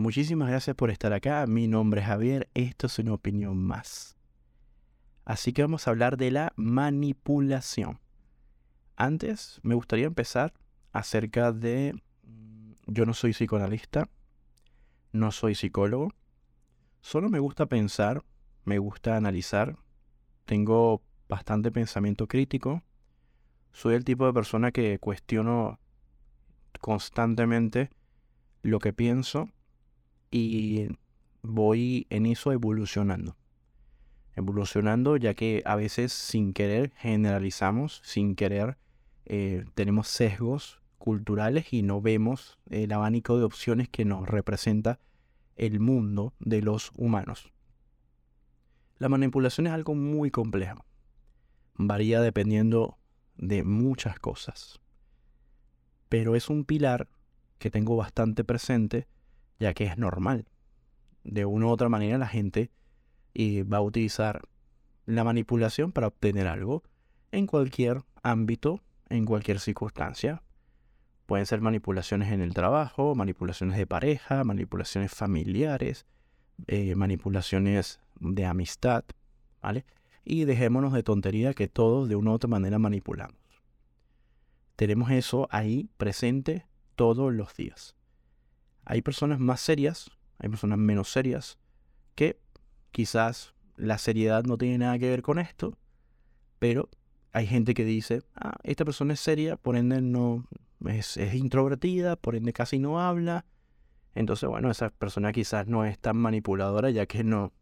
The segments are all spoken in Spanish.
Muchísimas gracias por estar acá. Mi nombre es Javier. Esto es una opinión más. Así que vamos a hablar de la manipulación. Antes me gustaría empezar acerca de... mm, Yo no soy psicoanalista, no soy psicólogo, solo me gusta pensar, me gusta analizar, tengo bastante pensamiento crítico, soy el tipo de persona que cuestiono constantemente lo que pienso y voy en eso evolucionando. Evolucionando ya que a veces sin querer generalizamos, sin querer eh, tenemos sesgos culturales y no vemos el abanico de opciones que nos representa el mundo de los humanos. La manipulación es algo muy complejo. Varía dependiendo de muchas cosas. Pero es un pilar que tengo bastante presente ya que es normal. De una u otra manera la gente eh, va a utilizar la manipulación para obtener algo en cualquier ámbito, en cualquier circunstancia. Pueden ser manipulaciones en el trabajo, manipulaciones de pareja, manipulaciones familiares, eh, manipulaciones de amistad, ¿vale? Y dejémonos de tontería que todos de una u otra manera manipulamos. Tenemos eso ahí presente todos los días. Hay personas más serias, hay personas menos serias, que quizás la seriedad no tiene nada que ver con esto, pero hay gente que dice, ah, esta persona es seria, por ende no es, introvertida, por ende casi no habla. Entonces, bueno, esa persona quizás no es tan manipuladora, ya que no,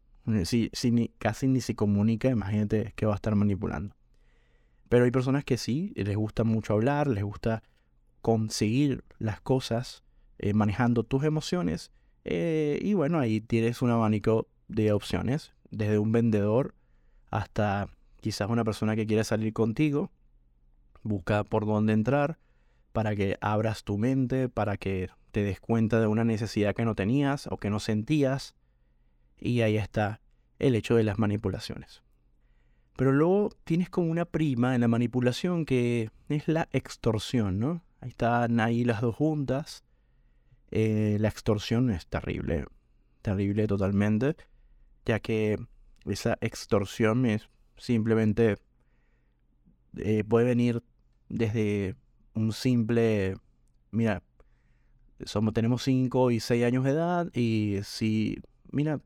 si, si ni, casi ni se comunica, imagínate que va a estar manipulando. Pero hay personas que sí, les gusta mucho hablar, les gusta conseguir las cosas eh, manejando tus emociones. eh, y bueno, ahí tienes un abanico de opciones, desde un vendedor hasta quizás una persona que quiere salir contigo. Busca por dónde entrar para que abras tu mente, para que te des cuenta de una necesidad que no tenías o que no sentías. Y ahí está el hecho de las manipulaciones. Pero luego tienes como una prima en la manipulación que es la extorsión, ¿no? Ahí están ahí las dos juntas. Eh, la extorsión es terrible, terrible totalmente, ya que esa extorsión es simplemente eh, puede venir desde un simple, mira, somos, tenemos 5 y 6 años de edad y si, mira,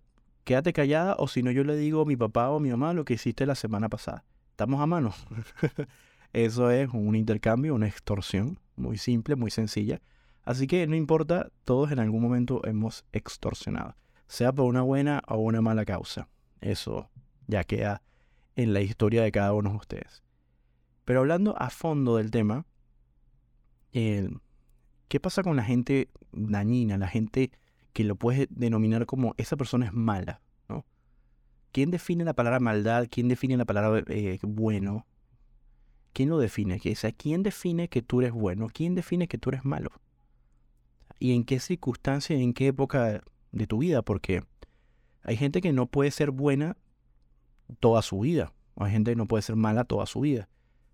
quédate callada o si no yo le digo a mi papá o a mi mamá lo que hiciste la semana pasada. Estamos a mano. Eso es un intercambio, una extorsión, muy simple, muy sencilla. Así que no importa, todos en algún momento hemos extorsionado, sea por una buena o una mala causa. Eso ya queda en la historia de cada uno de ustedes. Pero hablando a fondo del tema, eh, ¿qué pasa con la gente dañina, la gente que lo puedes denominar como esa persona es mala? ¿no? ¿Quién define la palabra maldad? ¿Quién define la palabra eh, bueno? ¿Quién lo define? ¿Quién define que tú eres bueno? ¿Quién define que tú eres malo? ¿Y en qué circunstancia, en qué época de tu vida? Porque hay gente que no puede ser buena toda su vida. O hay gente que no puede ser mala toda su vida.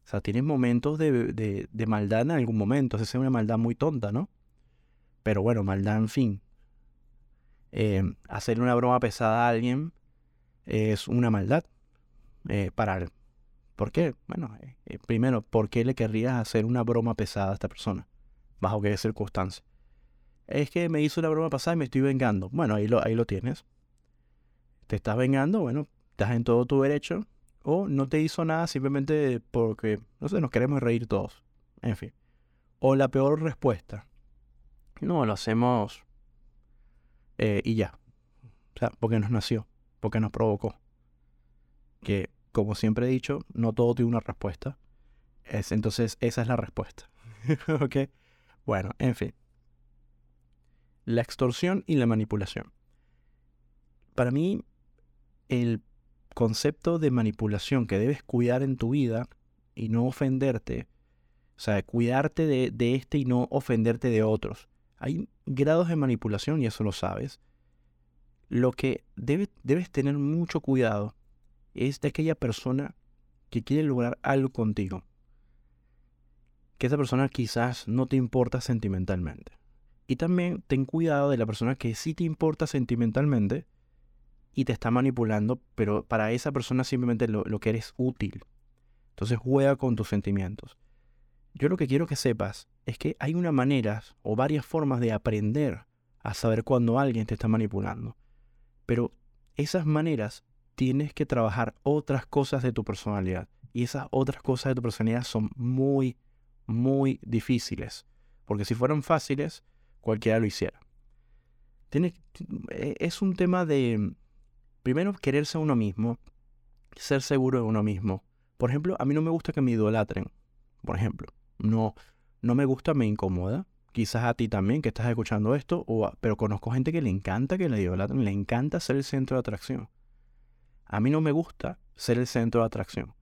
O sea, tienes momentos de, maldad en algún momento. Esa es una maldad muy tonta, ¿no? Pero bueno, maldad, en fin. Eh, hacer una broma pesada a alguien es una maldad. Eh, para ¿Por qué? Bueno, eh, eh, primero, ¿por qué le querrías hacer una broma pesada a esta persona? ¿Bajo qué circunstancia? Es que me hizo una broma pasada y me estoy vengando. Bueno, ahí lo, ahí lo tienes. Te estás vengando, bueno, estás en todo tu derecho. O no te hizo nada simplemente porque, no sé, nos queremos reír todos. En fin. O la peor respuesta. No, lo hacemos eh, y ya. O sea, porque nos nació, porque nos provocó. Que, como siempre he dicho, no todo tiene una respuesta. Es, entonces, esa es la respuesta. ¿Ok? Bueno, en fin. La extorsión y la manipulación. Para mí, el concepto de manipulación que debes cuidar en tu vida y no ofenderte, o sea, cuidarte de, de este y no ofenderte de otros. Hay grados de manipulación y eso lo sabes. Lo que debe, debes tener mucho cuidado es de aquella persona que quiere lograr algo contigo. Que esa persona quizás no te importa sentimentalmente. Y también ten cuidado de la persona que sí te importa sentimentalmente y te está manipulando, pero para esa persona simplemente lo, lo que eres útil. Entonces juega con tus sentimientos. Yo lo que quiero que sepas es que hay una manera o varias formas de aprender a saber cuando alguien te está manipulando. Pero esas maneras tienes que trabajar otras cosas de tu personalidad. Y esas otras cosas de tu personalidad son muy, muy difíciles. Porque si fueran fáciles, cualquiera lo hiciera. Tiene, e, es un tema de, primero, quererse a uno mismo, ser seguro de uno mismo. Por ejemplo, a mí no me gusta que me idolatren. Por ejemplo, no, no me gusta, me incomoda. Quizás a ti también que estás escuchando esto, o pero conozco gente que le encanta que le idolatren, le encanta ser el centro de atracción. A mí no me gusta ser el centro de atracción.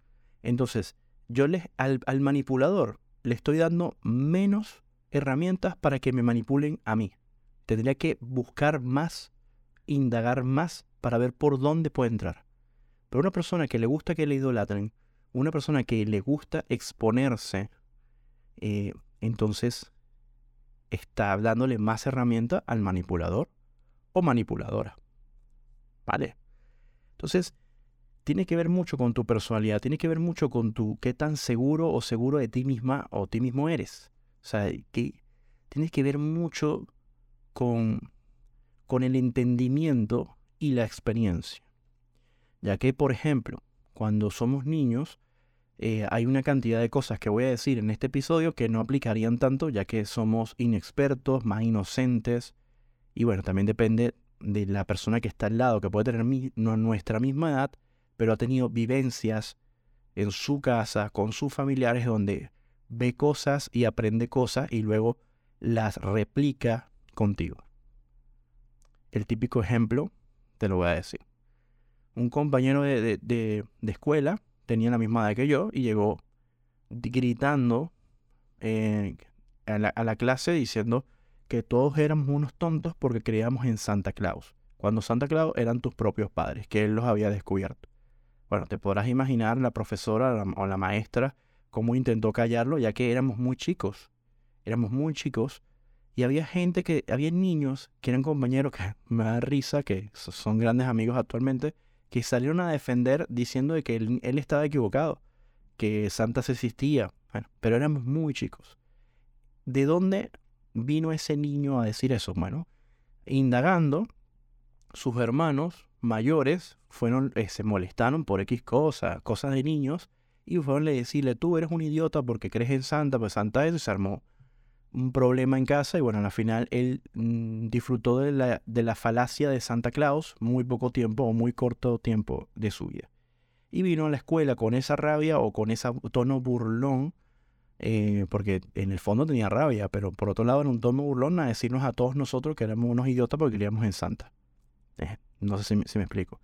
Entonces, yo les, al, al manipulador le estoy dando menos herramientas para que me manipulen a mí. Tendría que buscar más, indagar más para ver por dónde puede entrar. Pero una persona que le gusta que le idolatren, una persona que le gusta exponerse, eh, entonces está dándole más herramienta al manipulador o manipuladora. ¿Vale? Entonces, tiene que ver mucho con tu personalidad, tiene que ver mucho con tu qué tan seguro o seguro de ti misma o ti mismo eres. O sea, que tienes que ver mucho con, con el entendimiento y la experiencia. Ya que, por ejemplo, cuando somos niños, eh, hay una cantidad de cosas que voy a decir en este episodio que no aplicarían tanto, ya que somos inexpertos, más inocentes. Y bueno, también depende de la persona que está al lado, que puede tener nuestra misma edad, pero ha tenido vivencias en su casa, con sus familiares, donde ve cosas y aprende cosas y luego las replica contigo. El típico ejemplo, te lo voy a decir. Un compañero de, de, escuela tenía la misma edad que yo y llegó gritando eh, a, la, a la clase diciendo que todos éramos unos tontos porque creíamos en Santa Claus, cuando Santa Claus eran tus propios padres, que él los había descubierto. Bueno, te podrás imaginar la profesora o la maestra cómo intentó callarlo, ya que éramos muy chicos. Éramos muy chicos. Y había gente que, había niños que eran compañeros que me da risa, que son grandes amigos actualmente, que salieron a defender diciendo de que él, estaba equivocado, que Santa existía. Bueno, pero éramos muy chicos. ¿De dónde vino ese niño a decir eso? Bueno, indagando, sus hermanos mayores fueron, eh, se molestaron por X cosas, cosas de niños, y fueron a decirle, tú eres un idiota porque crees en Santa, pues Santa es, y se armó un problema en casa y bueno, al final él mm, disfrutó de la, de la falacia de Santa Claus muy poco tiempo o muy corto tiempo de su vida. Y vino a la escuela con esa rabia o con ese tono burlón, eh, porque en el fondo tenía rabia, pero por otro lado era un tono burlón a decirnos a todos nosotros que éramos unos idiotas porque creíamos en Santa. Eh, no sé si si me explico.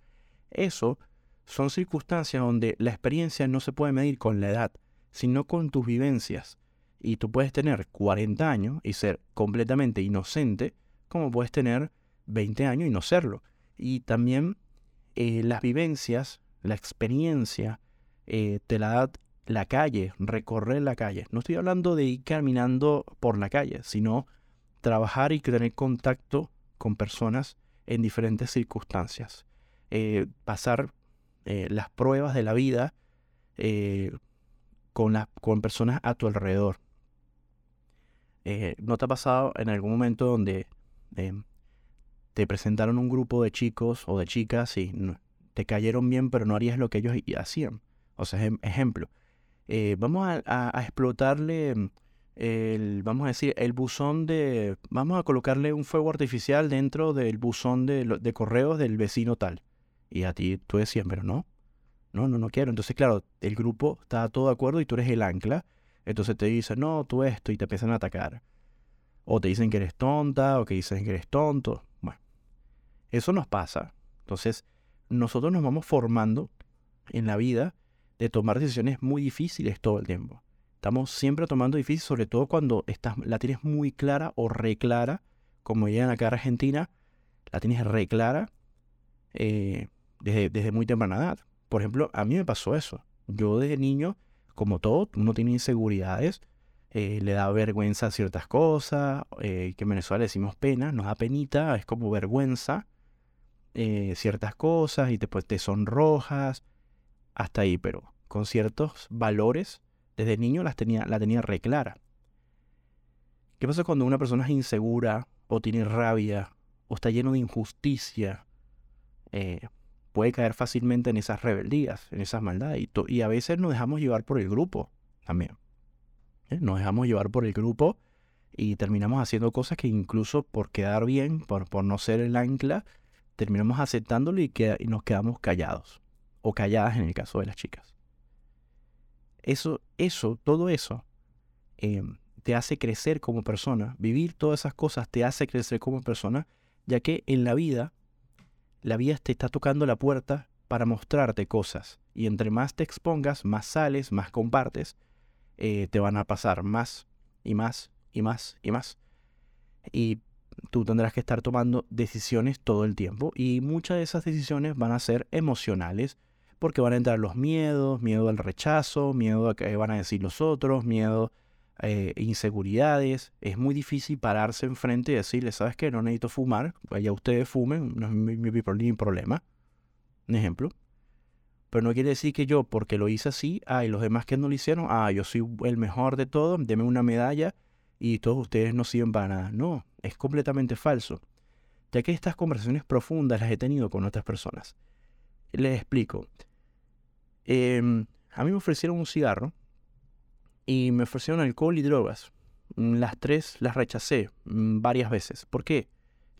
Eso son circunstancias donde la experiencia no se puede medir con la edad, sino con tus vivencias. Y tú puedes tener 40 años y ser completamente inocente, como puedes tener 20 años y no serlo. Y también eh, las vivencias, la experiencia, eh, te la da la calle, recorrer la calle. No estoy hablando de ir caminando por la calle, sino trabajar y tener contacto con personas en diferentes circunstancias. Eh, pasar eh, las pruebas de la vida eh, con, con personas a tu alrededor. Eh, ¿No te ha pasado en algún momento donde te presentaron un grupo de chicos o de chicas y te cayeron bien, pero no harías lo que ellos hacían? O sea, ejemplo, vamos a, explotarle el, vamos a decir, el buzón de, vamos a colocarle un fuego artificial dentro del buzón de, de correos del vecino tal. Y a ti tú decías, pero no, no, no, no quiero. Entonces, claro, el grupo está todo de acuerdo y tú eres el ancla. Entonces te dicen, no, tú esto, y te empiezan a atacar. O te dicen que eres tonta, o que dicen que eres tonto. Bueno, eso nos pasa. Entonces, nosotros nos vamos formando en la vida de tomar decisiones muy difíciles todo el tiempo. Estamos siempre tomando difíciles, sobre todo cuando estás, la tienes muy clara o reclara, como llegan acá a Argentina, la tienes reclara eh, desde, muy temprana edad. Por ejemplo, a mí me pasó eso. Yo desde niño, como todo, uno tiene inseguridades. eh, le da vergüenza ciertas cosas, eh, que en Venezuela decimos pena, nos da penita, es como vergüenza eh, ciertas cosas y después te sonrojas, hasta ahí, pero con ciertos valores, desde niño las tenía, la tenía reclara. ¿Qué pasa cuando una persona es insegura o tiene rabia o está lleno de injusticia? Puede caer fácilmente en esas rebeldías, en esas maldades. Y, a veces nos dejamos llevar por el grupo también. ¿eh? Nos dejamos llevar por el grupo y terminamos haciendo cosas que incluso por quedar bien, por, por no ser el ancla, terminamos aceptándolo y, y, nos quedamos callados. O calladas en el caso de las chicas. Eso, eso, todo eso em, te hace crecer como persona. Vivir todas esas cosas te hace crecer como persona, ya que en la vida, la vida te está tocando la puerta para mostrarte cosas. Y entre más te expongas, más sales, más compartes, eh, te van a pasar más y más y más y más. Y tú tendrás que estar tomando decisiones todo el tiempo y muchas de esas decisiones van a ser emocionales porque van a entrar los miedos, miedo al rechazo, miedo a que van a decir los otros, miedo, eh, inseguridades. Es muy difícil pararse enfrente y decirle, ¿sabes qué? No necesito fumar, vaya ustedes fumen, no es mi problema. Un ejemplo. Pero no quiere decir que yo, porque lo hice así, ah, los demás que no lo hicieron, ah, yo soy el mejor de todos, deme una medalla y todos ustedes no sirven para nada. No, es completamente falso. Ya que estas conversaciones profundas las he tenido con otras personas. Les explico. Em, a mí me ofrecieron un cigarro y me ofrecieron alcohol y drogas. Las tres las rechacé mm, varias veces. ¿Por qué?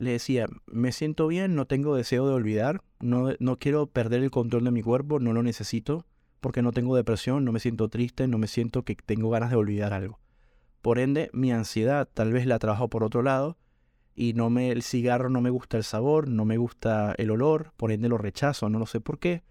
le decía, me siento bien, no tengo deseo de olvidar, no, no quiero perder el control de mi cuerpo, no lo necesito, porque no tengo depresión, no me siento triste, no me siento que tengo ganas de olvidar algo. Por ende, mi ansiedad tal vez la trabajo por otro lado y no me el cigarro no me gusta el sabor, no me gusta el olor, por ende lo rechazo, no lo sé por qué.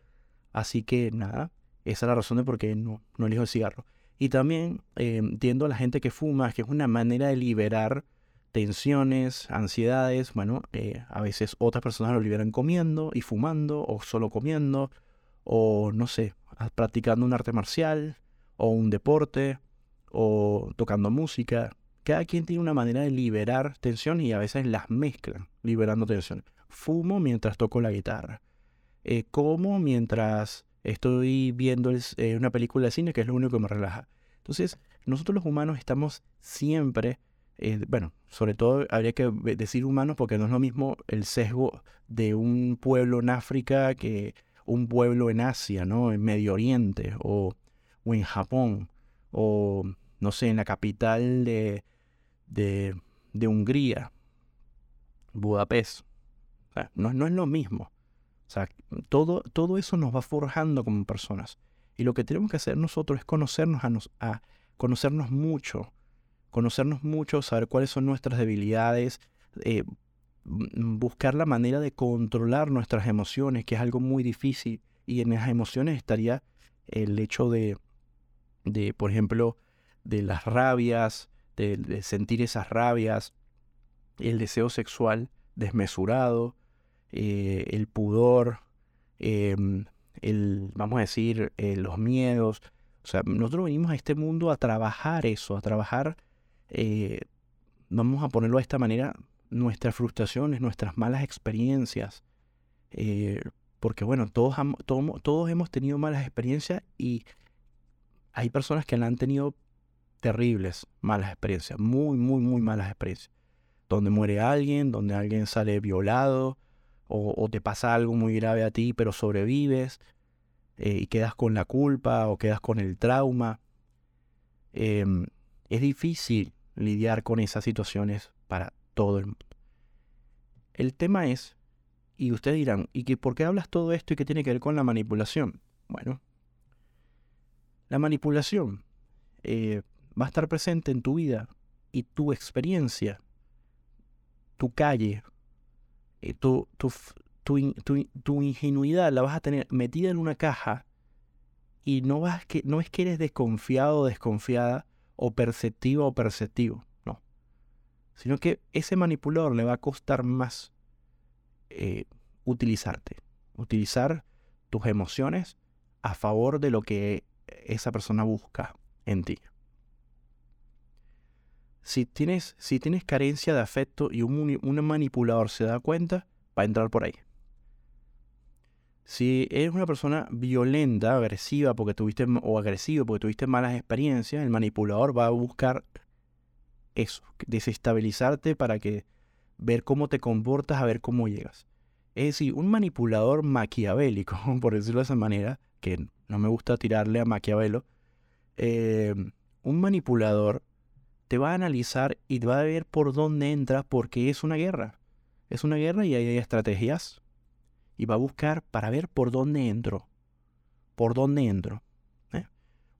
Así que nada, esa es la razón de por qué no, no elijo el cigarro. Y también eh, entiendo a la gente que fuma, que es una manera de liberar tensiones, ansiedades, bueno, eh, a veces otras personas lo liberan comiendo y fumando, o solo comiendo, o no sé, practicando un arte marcial, o un deporte, o tocando música. Cada quien tiene una manera de liberar tensión y a veces las mezclan, liberando tensión. Fumo mientras toco la guitarra. Eh, como mientras estoy viendo eh, una película de cine, que es lo único que me relaja. Entonces, nosotros los humanos estamos siempre eh, bueno, sobre todo habría que decir humanos porque no es lo mismo el sesgo de un pueblo en África que un pueblo en Asia, ¿no? En Medio Oriente o, en Japón o, no sé, en la capital de, de, Hungría, Budapest. no, no es lo mismo. Sea, todo, todo eso nos va forjando como personas. Y lo que tenemos que hacer nosotros es conocernos, a, a conocernos mucho, conocernos mucho, saber cuáles son nuestras debilidades, eh, buscar la manera de controlar nuestras emociones, que es algo muy difícil. Y en las emociones estaría el hecho de, de por ejemplo, de las rabias, de, sentir esas rabias, el deseo sexual desmesurado, eh, el pudor, em, el, vamos a decir, eh, los miedos. O sea, nosotros venimos a este mundo a trabajar eso, a trabajar eh, vamos a ponerlo de esta manera, nuestras frustraciones, nuestras malas experiencias. Porque bueno, todos, todos hemos tenido malas experiencias y hay personas que han tenido terribles malas experiencias, muy, muy, muy malas experiencias. Donde muere alguien, donde alguien sale violado, o, te pasa algo muy grave a ti, pero sobrevives eh, y quedas con la culpa o quedas con el trauma. Em, es difícil lidiar con esas situaciones para todo el mundo. El tema es, y ustedes dirán, ¿y que, por qué hablas todo esto y qué tiene que ver con la manipulación? Bueno, la manipulación eh, va a estar presente en tu vida y tu experiencia, tu calle, eh, tu, tu, tu, ingenuidad la vas a tener metida en una caja y no, vas que, no es que eres desconfiado o desconfiada, o perceptivo o perceptivo, no. Sino que ese manipulador le va a costar más eh, utilizarte, utilizar tus emociones a favor de lo que esa persona busca en ti. Si tienes, si tienes carencia de afecto y un, manipulador se da cuenta, va a entrar por ahí. Si eres una persona violenta, agresiva, porque tuviste, o agresivo porque tuviste malas experiencias, el manipulador va a buscar eso, desestabilizarte para que ver cómo te comportas, a ver cómo llegas. Es decir, un manipulador maquiavélico, por decirlo de esa manera, que no me gusta tirarle a Maquiavelo, eh, un manipulador te va a analizar y va a ver por dónde entra porque es una guerra. Es una guerra y hay estrategias. Y va a buscar para ver por dónde entro. Por dónde entro. ¿eh?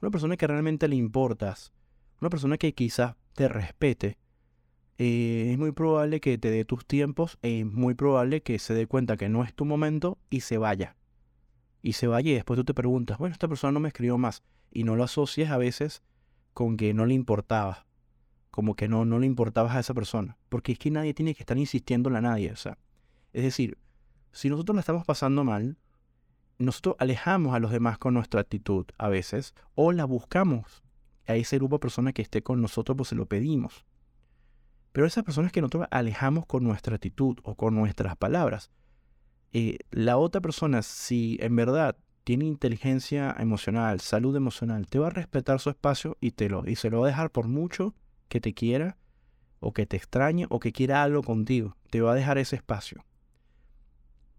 Una persona que realmente le importas. Una persona que quizás te respete. Eh, es muy probable que te dé tus tiempos. Es muy probable que se dé cuenta que no es tu momento y se vaya. Y se vaya y después tú te preguntas, bueno, esta persona no me escribió más. Y no lo asocias a veces con que no le importaba. Como que no, no le importabas a esa persona. Porque es que nadie tiene que estar insistiendo a nadie. O sea, es decir, si nosotros la estamos pasando mal, nosotros alejamos a los demás con nuestra actitud a veces, o la buscamos a ese grupo de personas que esté con nosotros, pues se lo pedimos. Pero esas personas que nosotros alejamos con nuestra actitud o con nuestras palabras, eh, la otra persona, si en verdad tiene inteligencia emocional, salud emocional, te va a respetar su espacio y, te lo, y se lo va a dejar por mucho que te quiera, o que te extrañe, o que quiera algo contigo. Te va a dejar ese espacio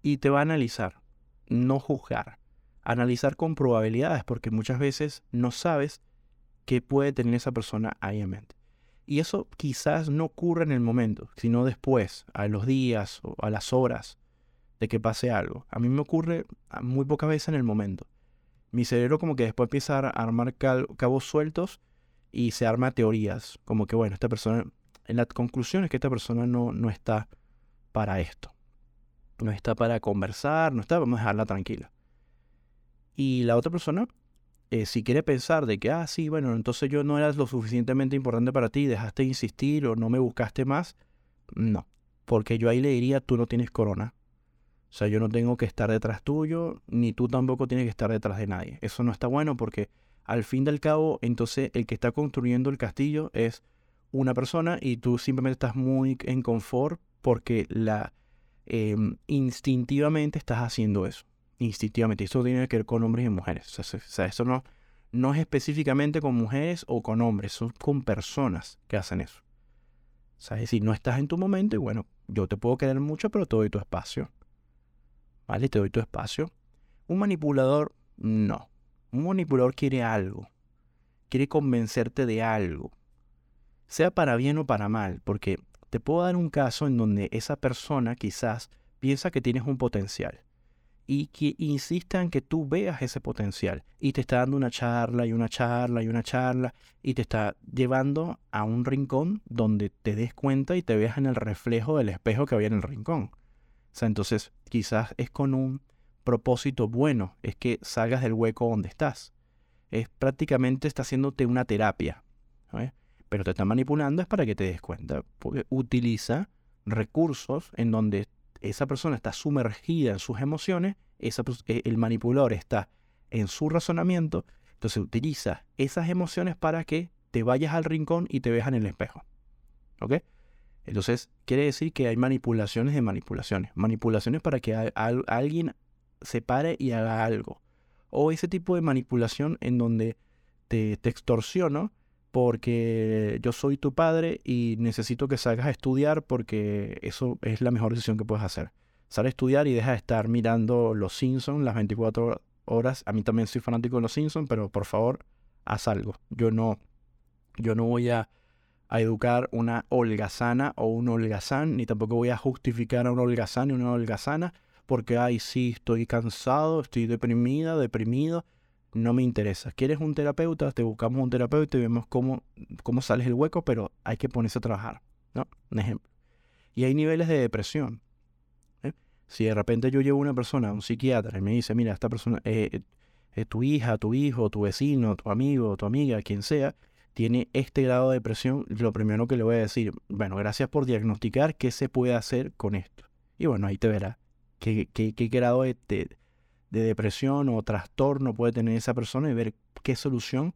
y te va a analizar, no juzgar. Analizar con probabilidades, porque muchas veces no sabes qué puede tener esa persona ahí en mente. Y eso quizás no ocurre en el momento, sino después, a los días o a las horas de que pase algo. A mí me ocurre muy pocas veces en el momento. Mi cerebro como que después empieza a armar cabos sueltos y se arma teorías. Como que, bueno, esta persona, en la conclusión es que esta persona no, no está para esto no está para conversar, no está, vamos a dejarla tranquila. Y la otra persona, eh, si quiere pensar de que, ah, sí, bueno, entonces yo no era lo suficientemente importante para ti, dejaste de insistir o no me buscaste más, no, porque yo ahí le diría, tú no tienes corona. O sea, yo no tengo que estar detrás tuyo, ni tú tampoco tienes que estar detrás de nadie. Eso no está bueno porque al fin del cabo, entonces el que está construyendo el castillo es una persona y tú simplemente estás muy en confort porque la, Em, instintivamente estás haciendo eso. Instintivamente. Eso tiene que ver con hombres y mujeres. O sea, eso no, no es específicamente con mujeres o con hombres, son con personas que hacen eso. O sea, es decir, no estás en tu momento y bueno, yo te puedo querer mucho, pero te doy tu espacio. ¿Vale? Te doy tu espacio. Un manipulador, no. Un manipulador quiere algo. Quiere convencerte de algo. Sea para bien o para mal, porque te puedo dar un caso en donde esa persona quizás piensa que tienes un potencial y que insista en que tú veas ese potencial y te está dando una charla y una charla y una charla y te está llevando a un rincón donde te des cuenta y te veas en el reflejo del espejo que había en el rincón. O sea, entonces quizás es con un propósito bueno, es que salgas del hueco donde estás. Es prácticamente está haciéndote una terapia pero te está manipulando es para que te des cuenta, porque utiliza recursos en donde esa persona está sumergida en sus emociones, esa, e, el manipulador está en su razonamiento, entonces utiliza esas emociones para que te vayas al rincón y te veas en el espejo. ¿Ok? Entonces, quiere decir que hay manipulaciones de manipulaciones. Manipulaciones para que alguien se pare y haga algo. O ese tipo de manipulación en donde te, te extorsiono porque yo soy tu padre y necesito que salgas a estudiar porque eso es la mejor decisión que puedes hacer. Sal a estudiar y deja de estar mirando Los Simpsons las 24 horas. A mí también soy fanático de Los Simpsons, pero por favor, haz algo. Yo no, yo no voy a, a educar una holgazana o un holgazán, ni tampoco voy a justificar a un holgazán y una holgazana porque, ay, sí, estoy cansado, estoy deprimida, deprimido no me interesa. ¿Quieres un terapeuta? Te buscamos un terapeuta y vemos cómo, cómo sales el hueco, pero hay que ponerse a trabajar. ¿no? Un ejemplo. Y hay niveles de depresión. ¿eh? Si de repente yo llevo una persona a un psiquiatra y me dice, mira, esta persona, eh, eh, tu hija, tu hijo, tu vecino, tu amigo, tu amiga, quien sea, tiene este grado de depresión, lo primero que le voy a decir, bueno, gracias por diagnosticar qué se puede hacer con esto. Y bueno, ahí te verá qué, qué, qué grado de, de depresión o trastorno puede tener esa persona y ver qué solución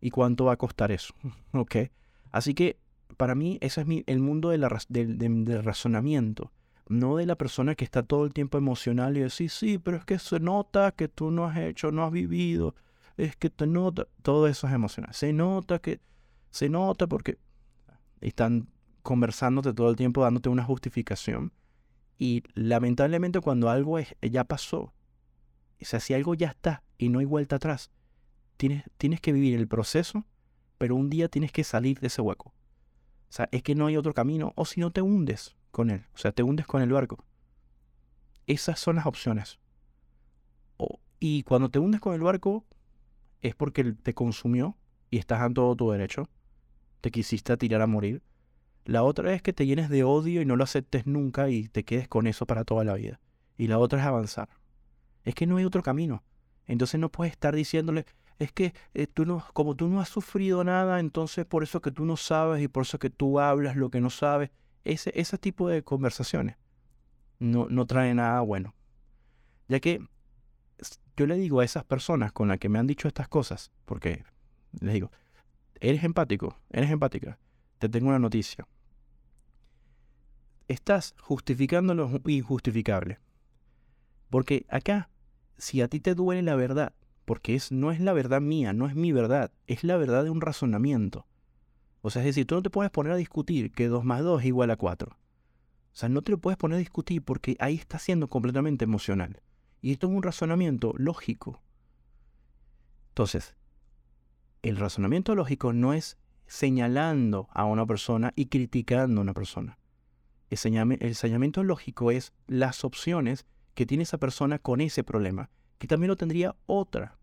y cuánto va a costar eso. ¿Ok? Así que para mí, ese es mi, el mundo de la, del, del razonamiento no de la persona que está todo el tiempo emocional y decir, sí, pero es que se nota que tú no has hecho, no has vivido, es que te nota, todo eso es emocional. Se nota que, se nota porque están conversándote todo el tiempo, dándote una justificación. Y lamentablemente cuando algo es, ya pasó, o sea, si algo ya está y no hay vuelta atrás, tienes, tienes que vivir el proceso, pero un día tienes que salir de ese hueco. O sea, es que no hay otro camino, o si no te hundes con él, o sea, te hundes con el barco. Esas son las opciones. y cuando te hundes con el barco, es porque te consumió y estás en todo tu derecho. Te quisiste tirar a morir. La otra es que te llenes de odio y no lo aceptes nunca y te quedes con eso para toda la vida. Y la otra es avanzar. Es que no hay otro camino. Entonces no puedes estar diciéndole, es que eh, tú no, como tú no has sufrido nada, entonces por eso que tú no sabes y por eso que tú hablas lo que no sabes. Ese, ese tipo de conversaciones no, no trae nada bueno. Ya que yo le digo a esas personas con las que me han dicho estas cosas, porque les digo, eres empático, eres empática, te tengo una noticia. Estás justificando lo injustificable. Porque acá, si a ti te duele la verdad, porque es, no es la verdad mía, no es mi verdad, es la verdad de un razonamiento. O sea, es decir, tú no te puedes poner a discutir que 2 más 2 es igual a 4. O sea, no te lo puedes poner a discutir porque ahí está siendo completamente emocional. Y esto es un razonamiento lógico. Entonces, el razonamiento lógico no es señalando a una persona y criticando a una persona. El, señalamiento lógico es las opciones que tiene esa persona con ese problema, que también lo tendría otra.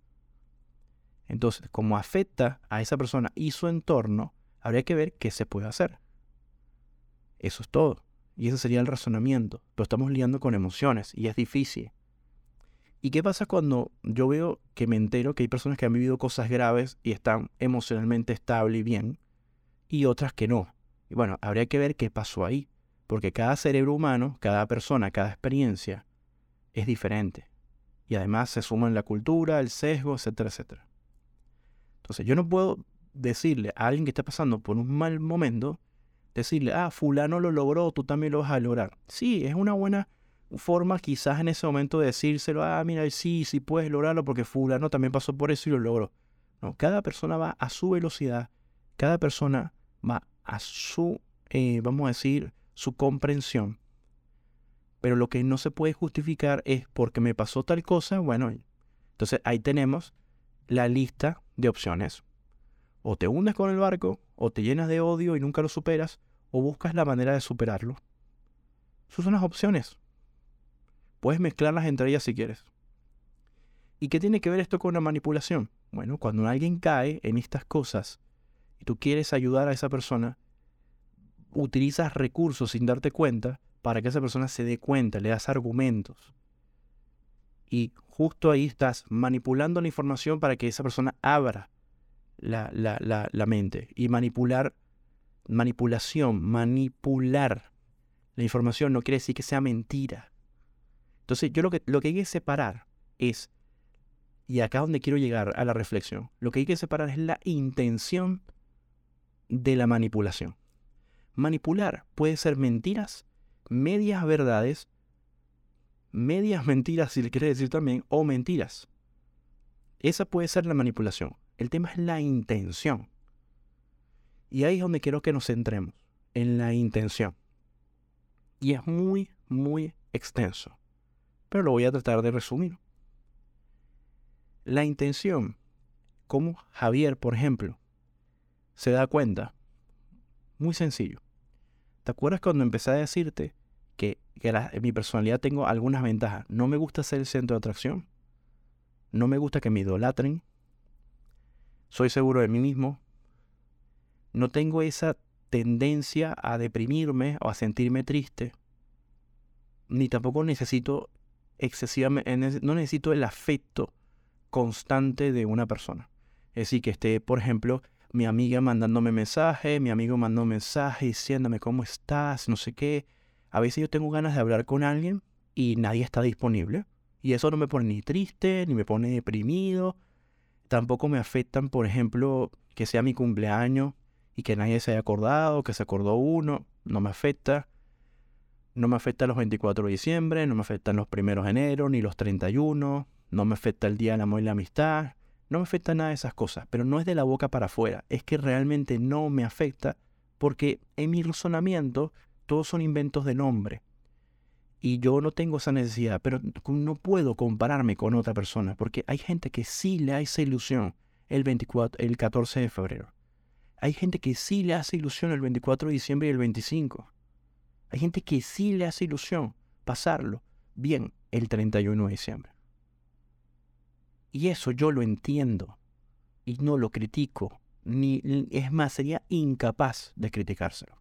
Entonces, como afecta a esa persona y su entorno, habría que ver qué se puede hacer. Eso es todo. Y ese sería el razonamiento. Pero estamos liando con emociones y es difícil. ¿Y qué pasa cuando yo veo que me entero que hay personas que han vivido cosas graves y están emocionalmente estable y bien, y otras que no? Y bueno, habría que ver qué pasó ahí, porque cada cerebro humano, cada persona, cada experiencia es diferente. Y además se suman la cultura, el sesgo, etcétera, etcétera. Entonces yo no puedo decirle a alguien que está pasando por un mal momento, decirle, ah, fulano lo logró, tú también lo vas a lograr. Sí, es una buena forma quizás en ese momento de decírselo, ah, mira, sí, sí puedes lograrlo porque fulano también pasó por eso y lo logró. No, cada persona va a su velocidad, cada persona va a su, eh, vamos a decir, su comprensión. Pero lo que no se puede justificar es porque me pasó tal cosa, bueno, entonces ahí tenemos la lista de opciones. O te hundes con el barco, o te llenas de odio y nunca lo superas, o buscas la manera de superarlo. Esas son las opciones. Puedes mezclarlas entre ellas si quieres. ¿Y qué tiene que ver esto con la manipulación? Bueno, cuando alguien cae en estas cosas y tú quieres ayudar a esa persona, utilizas recursos sin darte cuenta para que esa persona se dé cuenta, le das argumentos. Y justo ahí estás manipulando la información para que esa persona abra la, la mente. Y manipular, manipulación, manipular la información no quiere decir que sea mentira. Entonces, yo lo que, lo que hay que separar es, y acá donde quiero llegar a la reflexión, lo que hay que separar es la intención de la manipulación. Manipular puede ser mentiras, medias verdades, medias mentiras, si le quiere decir también, o mentiras. Esa puede ser la manipulación. El tema es la intención. Y ahí es donde quiero que nos centremos, en la intención. Y es muy, muy extenso pero lo voy a tratar de resumir. La intención, como Javier, por ejemplo, se da cuenta, muy sencillo. ¿Te acuerdas cuando empecé a decirte que, en mi personalidad tengo algunas ventajas? No me gusta ser el centro de atracción. No me gusta que me idolatren. Soy seguro de mí mismo. No tengo esa tendencia a deprimirme o a sentirme triste. Ni tampoco necesito excesivamente, no necesito el afecto constante de una persona. Es decir, que esté, por ejemplo, mi amiga mandándome mensajes, mi amigo mandando mensajes diciéndome cómo estás, no sé qué. A veces yo tengo ganas de hablar con alguien y nadie está disponible. Y eso no me pone ni triste, ni me pone deprimido. Tampoco me afectan, por ejemplo, que sea mi cumpleaños y que nadie se haya acordado, que se acordó uno, no me afecta. No me afecta los 24 de diciembre, no me afectan los primeros de enero, ni los 31, no me afecta el Día del Amor y la Amistad, no me afecta nada de esas cosas, pero no es de la boca para afuera, es que realmente no me afecta porque en mi razonamiento todos son inventos de nombre. Y yo no tengo esa necesidad, pero no puedo compararme con otra persona, porque hay gente que sí le hace ilusión el, 24, el 14 de febrero. Hay gente que sí le hace ilusión el 24 de diciembre y el 25. Hay gente que sí le hace ilusión pasarlo bien el 31 de diciembre. Y eso yo lo entiendo y no lo critico, ni es más, sería incapaz de criticárselo.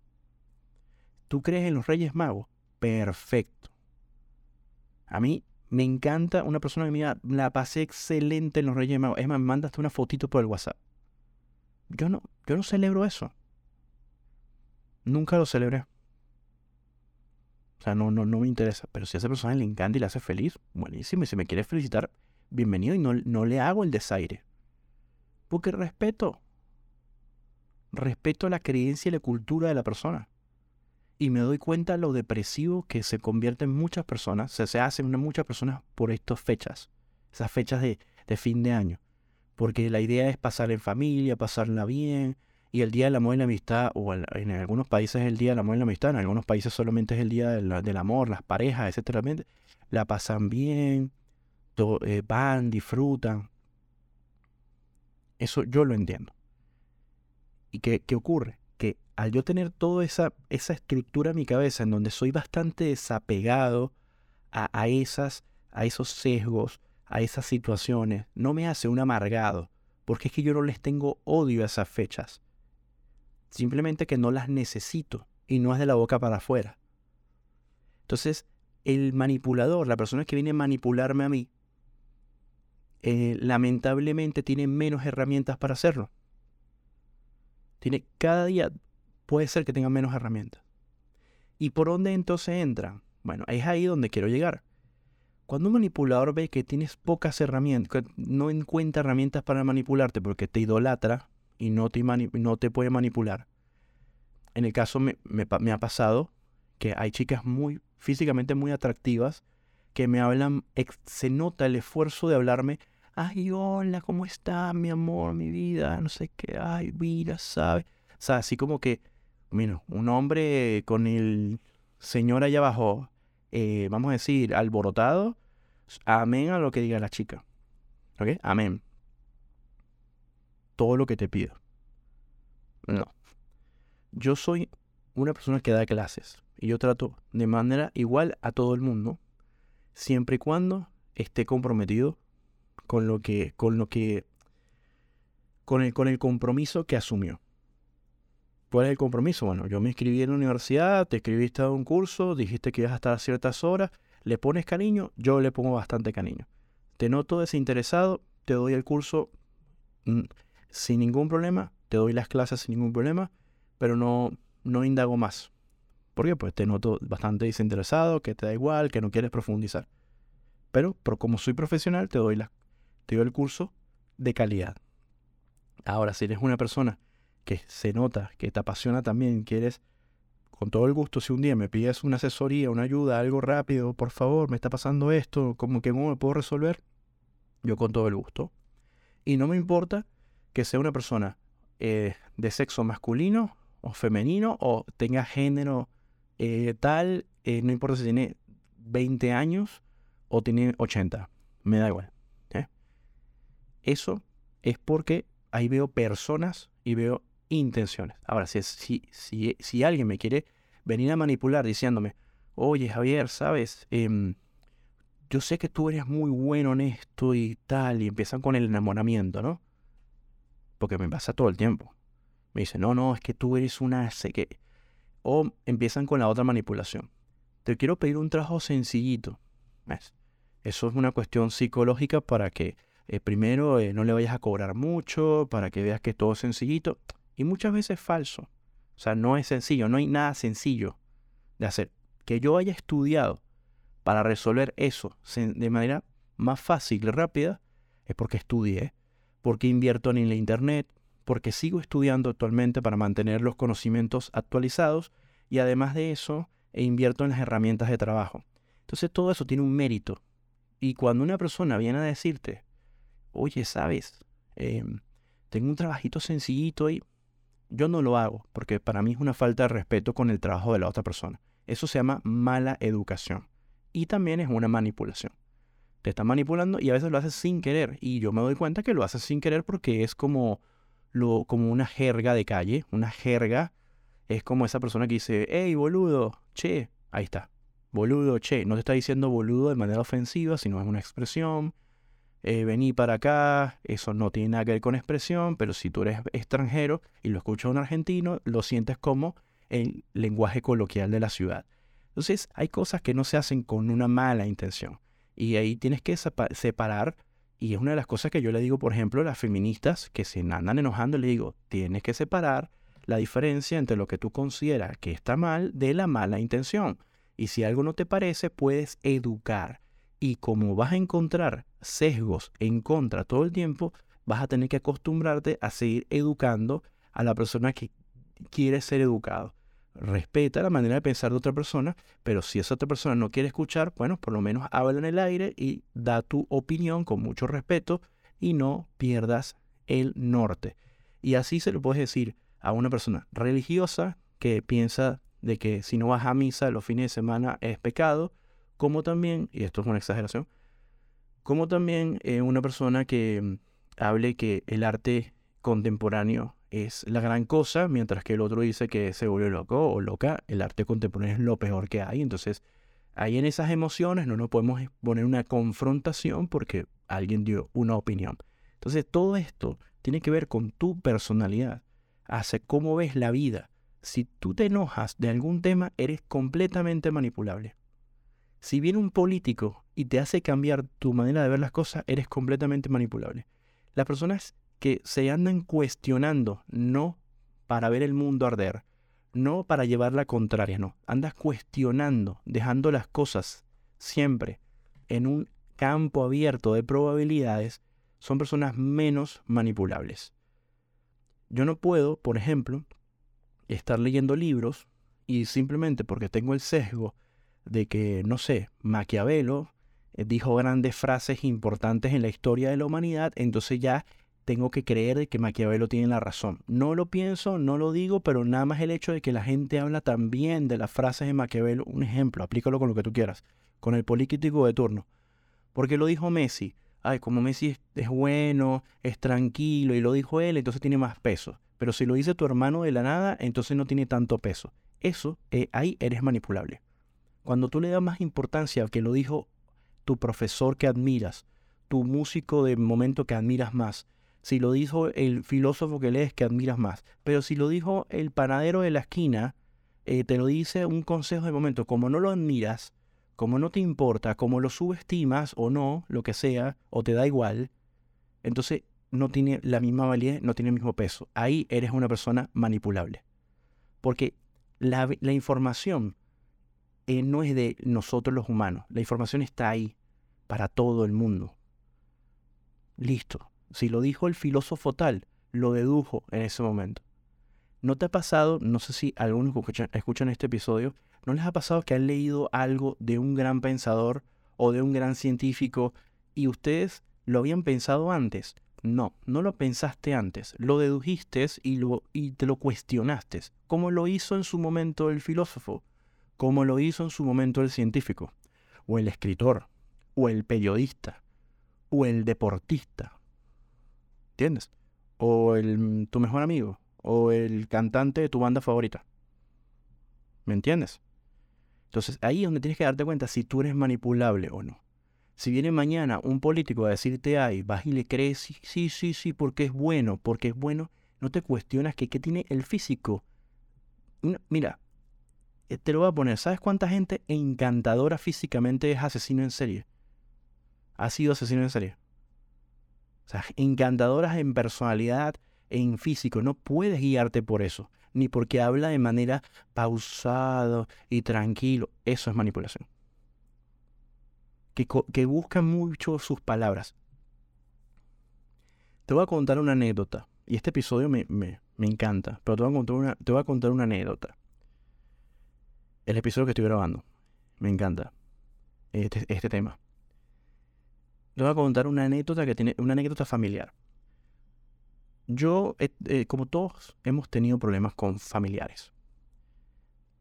¿Tú crees en los Reyes Magos? Perfecto. A mí me encanta una persona que me diga, la pasé excelente en los Reyes Magos. Es más, me mandaste una fotito por el WhatsApp. Yo no, yo no celebro eso. Nunca lo celebré. O sea, no, no, no me interesa. Pero si a esa persona le encanta y le hace feliz, buenísimo. Y si me quiere felicitar, bienvenido. Y no, no le hago el desaire. Porque respeto. Respeto la creencia y la cultura de la persona y me doy cuenta lo depresivo que se convierten muchas personas, se, se hacen muchas personas por estas fechas, esas fechas de, fin de año. Porque la idea es pasar en familia, pasarla bien, y el Día del Amor y la Amistad, o en algunos países es el Día del Amor y la Amistad, en algunos países solamente es el Día del, Amor, las parejas, etcétera, la pasan bien, eh, van, disfrutan. Eso yo lo entiendo. ¿Y qué, qué ocurre? al yo tener toda esa, esa estructura en mi cabeza en donde soy bastante desapegado a, esas, a esos sesgos, a esas situaciones, no me hace un amargado, porque es que yo no les tengo odio a esas fechas. Simplemente que no las necesito y no es de la boca para afuera. Entonces, el manipulador, la persona que viene a manipularme a mí, eh, lamentablemente tiene menos herramientas para hacerlo. Tiene cada día puede ser que tengan menos herramientas. ¿Y por dónde entonces entran? Bueno, es ahí donde quiero llegar. Cuando un manipulador ve que tienes pocas herramientas, no encuentra herramientas para manipularte porque te idolatra y no te, puede manipular. En el caso me, ha pasado que hay chicas muy físicamente muy atractivas que me hablan, se nota el esfuerzo de hablarme, ay, hola, ¿cómo está mi amor, mi vida? No sé qué, ay, mira, ¿sabes? O sea, así como que Mira, un hombre con el señor allá abajo, eh, vamos a decir, alborotado, amén a lo que diga la chica. ¿Ok? Amén. Todo lo que te pido. No. Yo soy una persona que da clases y yo trato de manera igual a todo el mundo, siempre y cuando esté comprometido con lo que, con lo que, con el, con el compromiso que asumió. ¿Cuál es el compromiso? Bueno, yo me inscribí en la universidad, te escribiste a un curso, dijiste que ibas a estar a ciertas horas, le pones cariño, yo le pongo bastante cariño. Te noto desinteresado, te doy el curso mm, sin ningún problema, te doy las clases sin ningún problema, pero no, no indago más. ¿Por qué? Pues te noto bastante desinteresado, que te da igual, que no quieres profundizar. Pero, pero como soy profesional, te doy, la, te doy el curso de calidad. Ahora, si eres una persona que se nota, que te apasiona también, quieres, con todo el gusto, si un día me pides una asesoría, una ayuda, algo rápido, por favor, me está pasando esto, como que cómo me puedo resolver, yo con todo el gusto. Y no me importa que sea una persona eh, de sexo masculino o femenino o tenga género eh, tal, eh, no importa si tiene 20 años o tiene 80, me da igual. Eso es porque ahí veo personas y veo intenciones. Ahora, si, si, si, si alguien me quiere venir a manipular diciéndome, oye Javier, ¿sabes? Em, yo sé que tú eres muy bueno en esto y tal, y empiezan con el enamoramiento, ¿no? Porque me pasa todo el tiempo. Me dicen, no, no, es que tú eres una... Sé que... O empiezan con la otra manipulación. Te quiero pedir un trabajo sencillito. ¿Ves? Eso es una cuestión psicológica para que eh, primero eh, no le vayas a cobrar mucho, para que veas que todo es sencillito. Y muchas veces es falso. O sea, no es sencillo, no hay nada sencillo de hacer. Que yo haya estudiado para resolver eso de manera más fácil y rápida es porque estudié, porque invierto en la internet, porque sigo estudiando actualmente para mantener los conocimientos actualizados y además de eso invierto en las herramientas de trabajo. Entonces todo eso tiene un mérito. Y cuando una persona viene a decirte, oye, sabes, em, tengo un trabajito sencillito y yo no lo hago, porque para mí es una falta de respeto con el trabajo de la otra persona. Eso se llama mala educación. Y también es una manipulación. Te está manipulando y a veces lo haces sin querer. Y yo me doy cuenta que lo haces sin querer porque es como, lo, como una jerga de calle. Una jerga es como esa persona que dice, hey, boludo, che, ahí está. Boludo, che, no te está diciendo boludo de manera ofensiva, sino es una expresión eh, vení para acá, eso no tiene nada que ver con expresión, pero si tú eres extranjero y lo escuchas un argentino, lo sientes como el lenguaje coloquial de la ciudad. Entonces hay cosas que no se hacen con una mala intención y ahí tienes que separar y es una de las cosas que yo le digo, por ejemplo, a las feministas que se andan enojando, le digo, tienes que separar la diferencia entre lo que tú consideras que está mal de la mala intención. Y si algo no te parece, puedes educar. Y como vas a encontrar sesgos en contra todo el tiempo, vas a tener que acostumbrarte a seguir educando a la persona que quiere ser educado. Respeta la manera de pensar de otra persona, pero si esa otra persona no quiere escuchar, bueno, por lo menos habla en el aire y da tu opinión con mucho respeto y no pierdas el norte. Y así se lo puedes decir a una persona religiosa que piensa de que si no vas a misa los fines de semana es pecado, como también, y esto es una exageración, como también eh, una persona que mm, hable que el arte contemporáneo es la gran cosa, mientras que el otro dice que se volvió loco o loca, el arte contemporáneo es lo peor que hay. Entonces, ahí en esas emociones no nos podemos poner una confrontación porque alguien dio una opinión. Entonces, todo esto tiene que ver con tu personalidad, hace cómo ves la vida. Si tú te enojas de algún tema, eres completamente manipulable. Si viene un político y te hace cambiar tu manera de ver las cosas, eres completamente manipulable. Las personas que se andan cuestionando, no para ver el mundo arder, no para llevar la contraria, no. Andas cuestionando, dejando las cosas siempre en un campo abierto de probabilidades, son personas menos manipulables. Yo no puedo, por ejemplo, estar leyendo libros y simplemente porque tengo el sesgo de que, no sé, Maquiavelo eh, dijo grandes frases importantes en la historia de la humanidad, entonces ya tengo que creer que Maquiavelo tiene la razón. No lo pienso, no lo digo, pero nada más el hecho de que la gente habla también de las frases de Maquiavelo, un ejemplo, aplícalo con lo que tú quieras, con el político de turno. Porque lo dijo Messi, ay, como Messi es, bueno, es tranquilo y lo dijo él, entonces tiene más peso. Pero si lo dice tu hermano de la nada, entonces no tiene tanto peso. Eso, eh, ahí eres manipulable. Cuando tú le das más importancia a que lo dijo tu profesor que admiras, tu músico de momento que admiras más, si lo dijo el filósofo que lees que admiras más, pero si lo dijo el panadero de la esquina, eh, te lo dice un consejo de momento, como no lo admiras, como no te importa, como lo subestimas o no, lo que sea, o te da igual, entonces no tiene la misma validez, no tiene el mismo peso. Ahí eres una persona manipulable. Porque la, información eh, no es de nosotros los humanos. La información está ahí para todo el mundo. Listo. Si lo dijo el filósofo tal, lo dedujo en ese momento. ¿No te ha pasado, no sé si algunos escuchan, escuchan este episodio, ¿no les ha pasado que han leído algo de un gran pensador o de un gran científico y ustedes lo habían pensado antes? No, no lo pensaste antes, lo dedujiste y, lo, y te lo cuestionaste, como lo hizo en su momento el filósofo como lo hizo en su momento el científico, o el escritor, o el periodista, o el deportista. ¿Entiendes? O el, tu mejor amigo, o el cantante de tu banda favorita. ¿Me entiendes? Entonces ahí es donde tienes que darte cuenta si tú eres manipulable o no. Si viene mañana un político a decirte, ay, vas y le crees, sí, sí, sí, sí, porque es bueno, porque es bueno, no te cuestionas que qué tiene el físico. mira, eh, te lo voy a poner. ¿Sabes cuánta gente encantadora físicamente es asesino en serie? Ha sido asesino en serie. O sea, encantadoras en personalidad, en físico. No puedes guiarte por eso. Ni porque habla de manera pausado y tranquilo. Eso es manipulación. Que, que busca mucho sus palabras. Te voy a contar una anécdota. y este episodio me, me, me encanta, pero te voy, a contar una, te voy a contar una anécdota. El episodio que estoy grabando. Me encanta este, este tema. Te voy a contar una anécdota que tiene una anécdota familiar. Yo, eh, como todos, hemos tenido problemas con familiares.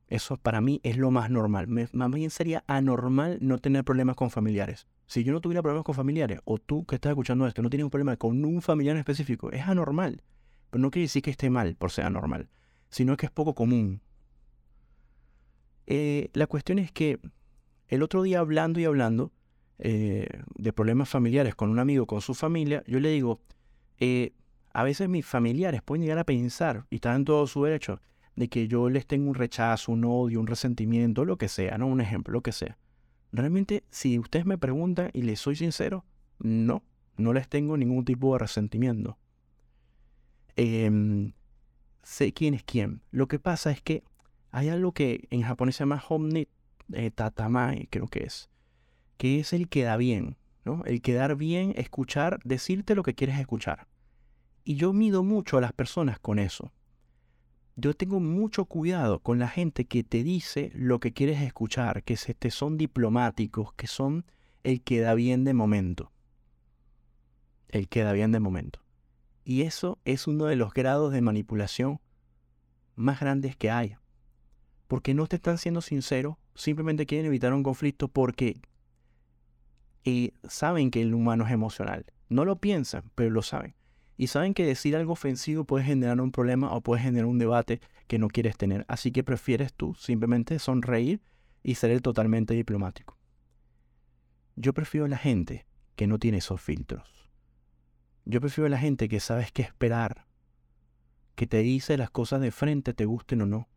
Eso para mí es lo más normal. más bien sería anormal no tener problemas con familiares. Si yo no tuviera problemas con familiares, o tú que estás escuchando esto no tienes un problema con un familiar específico, es anormal. Pero no quiere decir que esté mal por ser anormal, sino que es poco común. Eh, la cuestión es que el otro día hablando y hablando eh, de problemas familiares con un amigo, con su familia, yo le digo, eh, a veces mis familiares pueden llegar a pensar, y están en todo su derecho, de que yo les tengo un rechazo, un odio, un resentimiento, lo que sea, ¿no? Un ejemplo, lo que sea. Realmente, si ustedes me preguntan y les soy sincero, no, no les tengo ningún tipo de resentimiento. Em, sé quién es quién. Lo que pasa es que hay algo que en japonés se llama homni eh, tatamai, creo que es, que es el queda bien, ¿no? El quedar bien, escuchar, decirte lo que quieres escuchar. Y yo mido mucho a las personas con eso. Yo tengo mucho cuidado con la gente que te dice lo que quieres escuchar, que se te son diplomáticos, que son el queda bien de momento. El queda bien de momento. Y eso es uno de los grados de manipulación más grandes que hay porque no te están siendo sinceros, simplemente quieren evitar un conflicto porque eh, saben que el humano es emocional. No lo piensan, pero lo saben. Y saben que decir algo ofensivo puede generar un problema o puede generar un debate que no quieres tener. Así que prefieres tú simplemente sonreír y ser totalmente diplomático. Yo prefiero a la gente que no tiene esos filtros. Yo prefiero a la gente que sabes qué esperar, que te dice las cosas de frente, te gusten o no.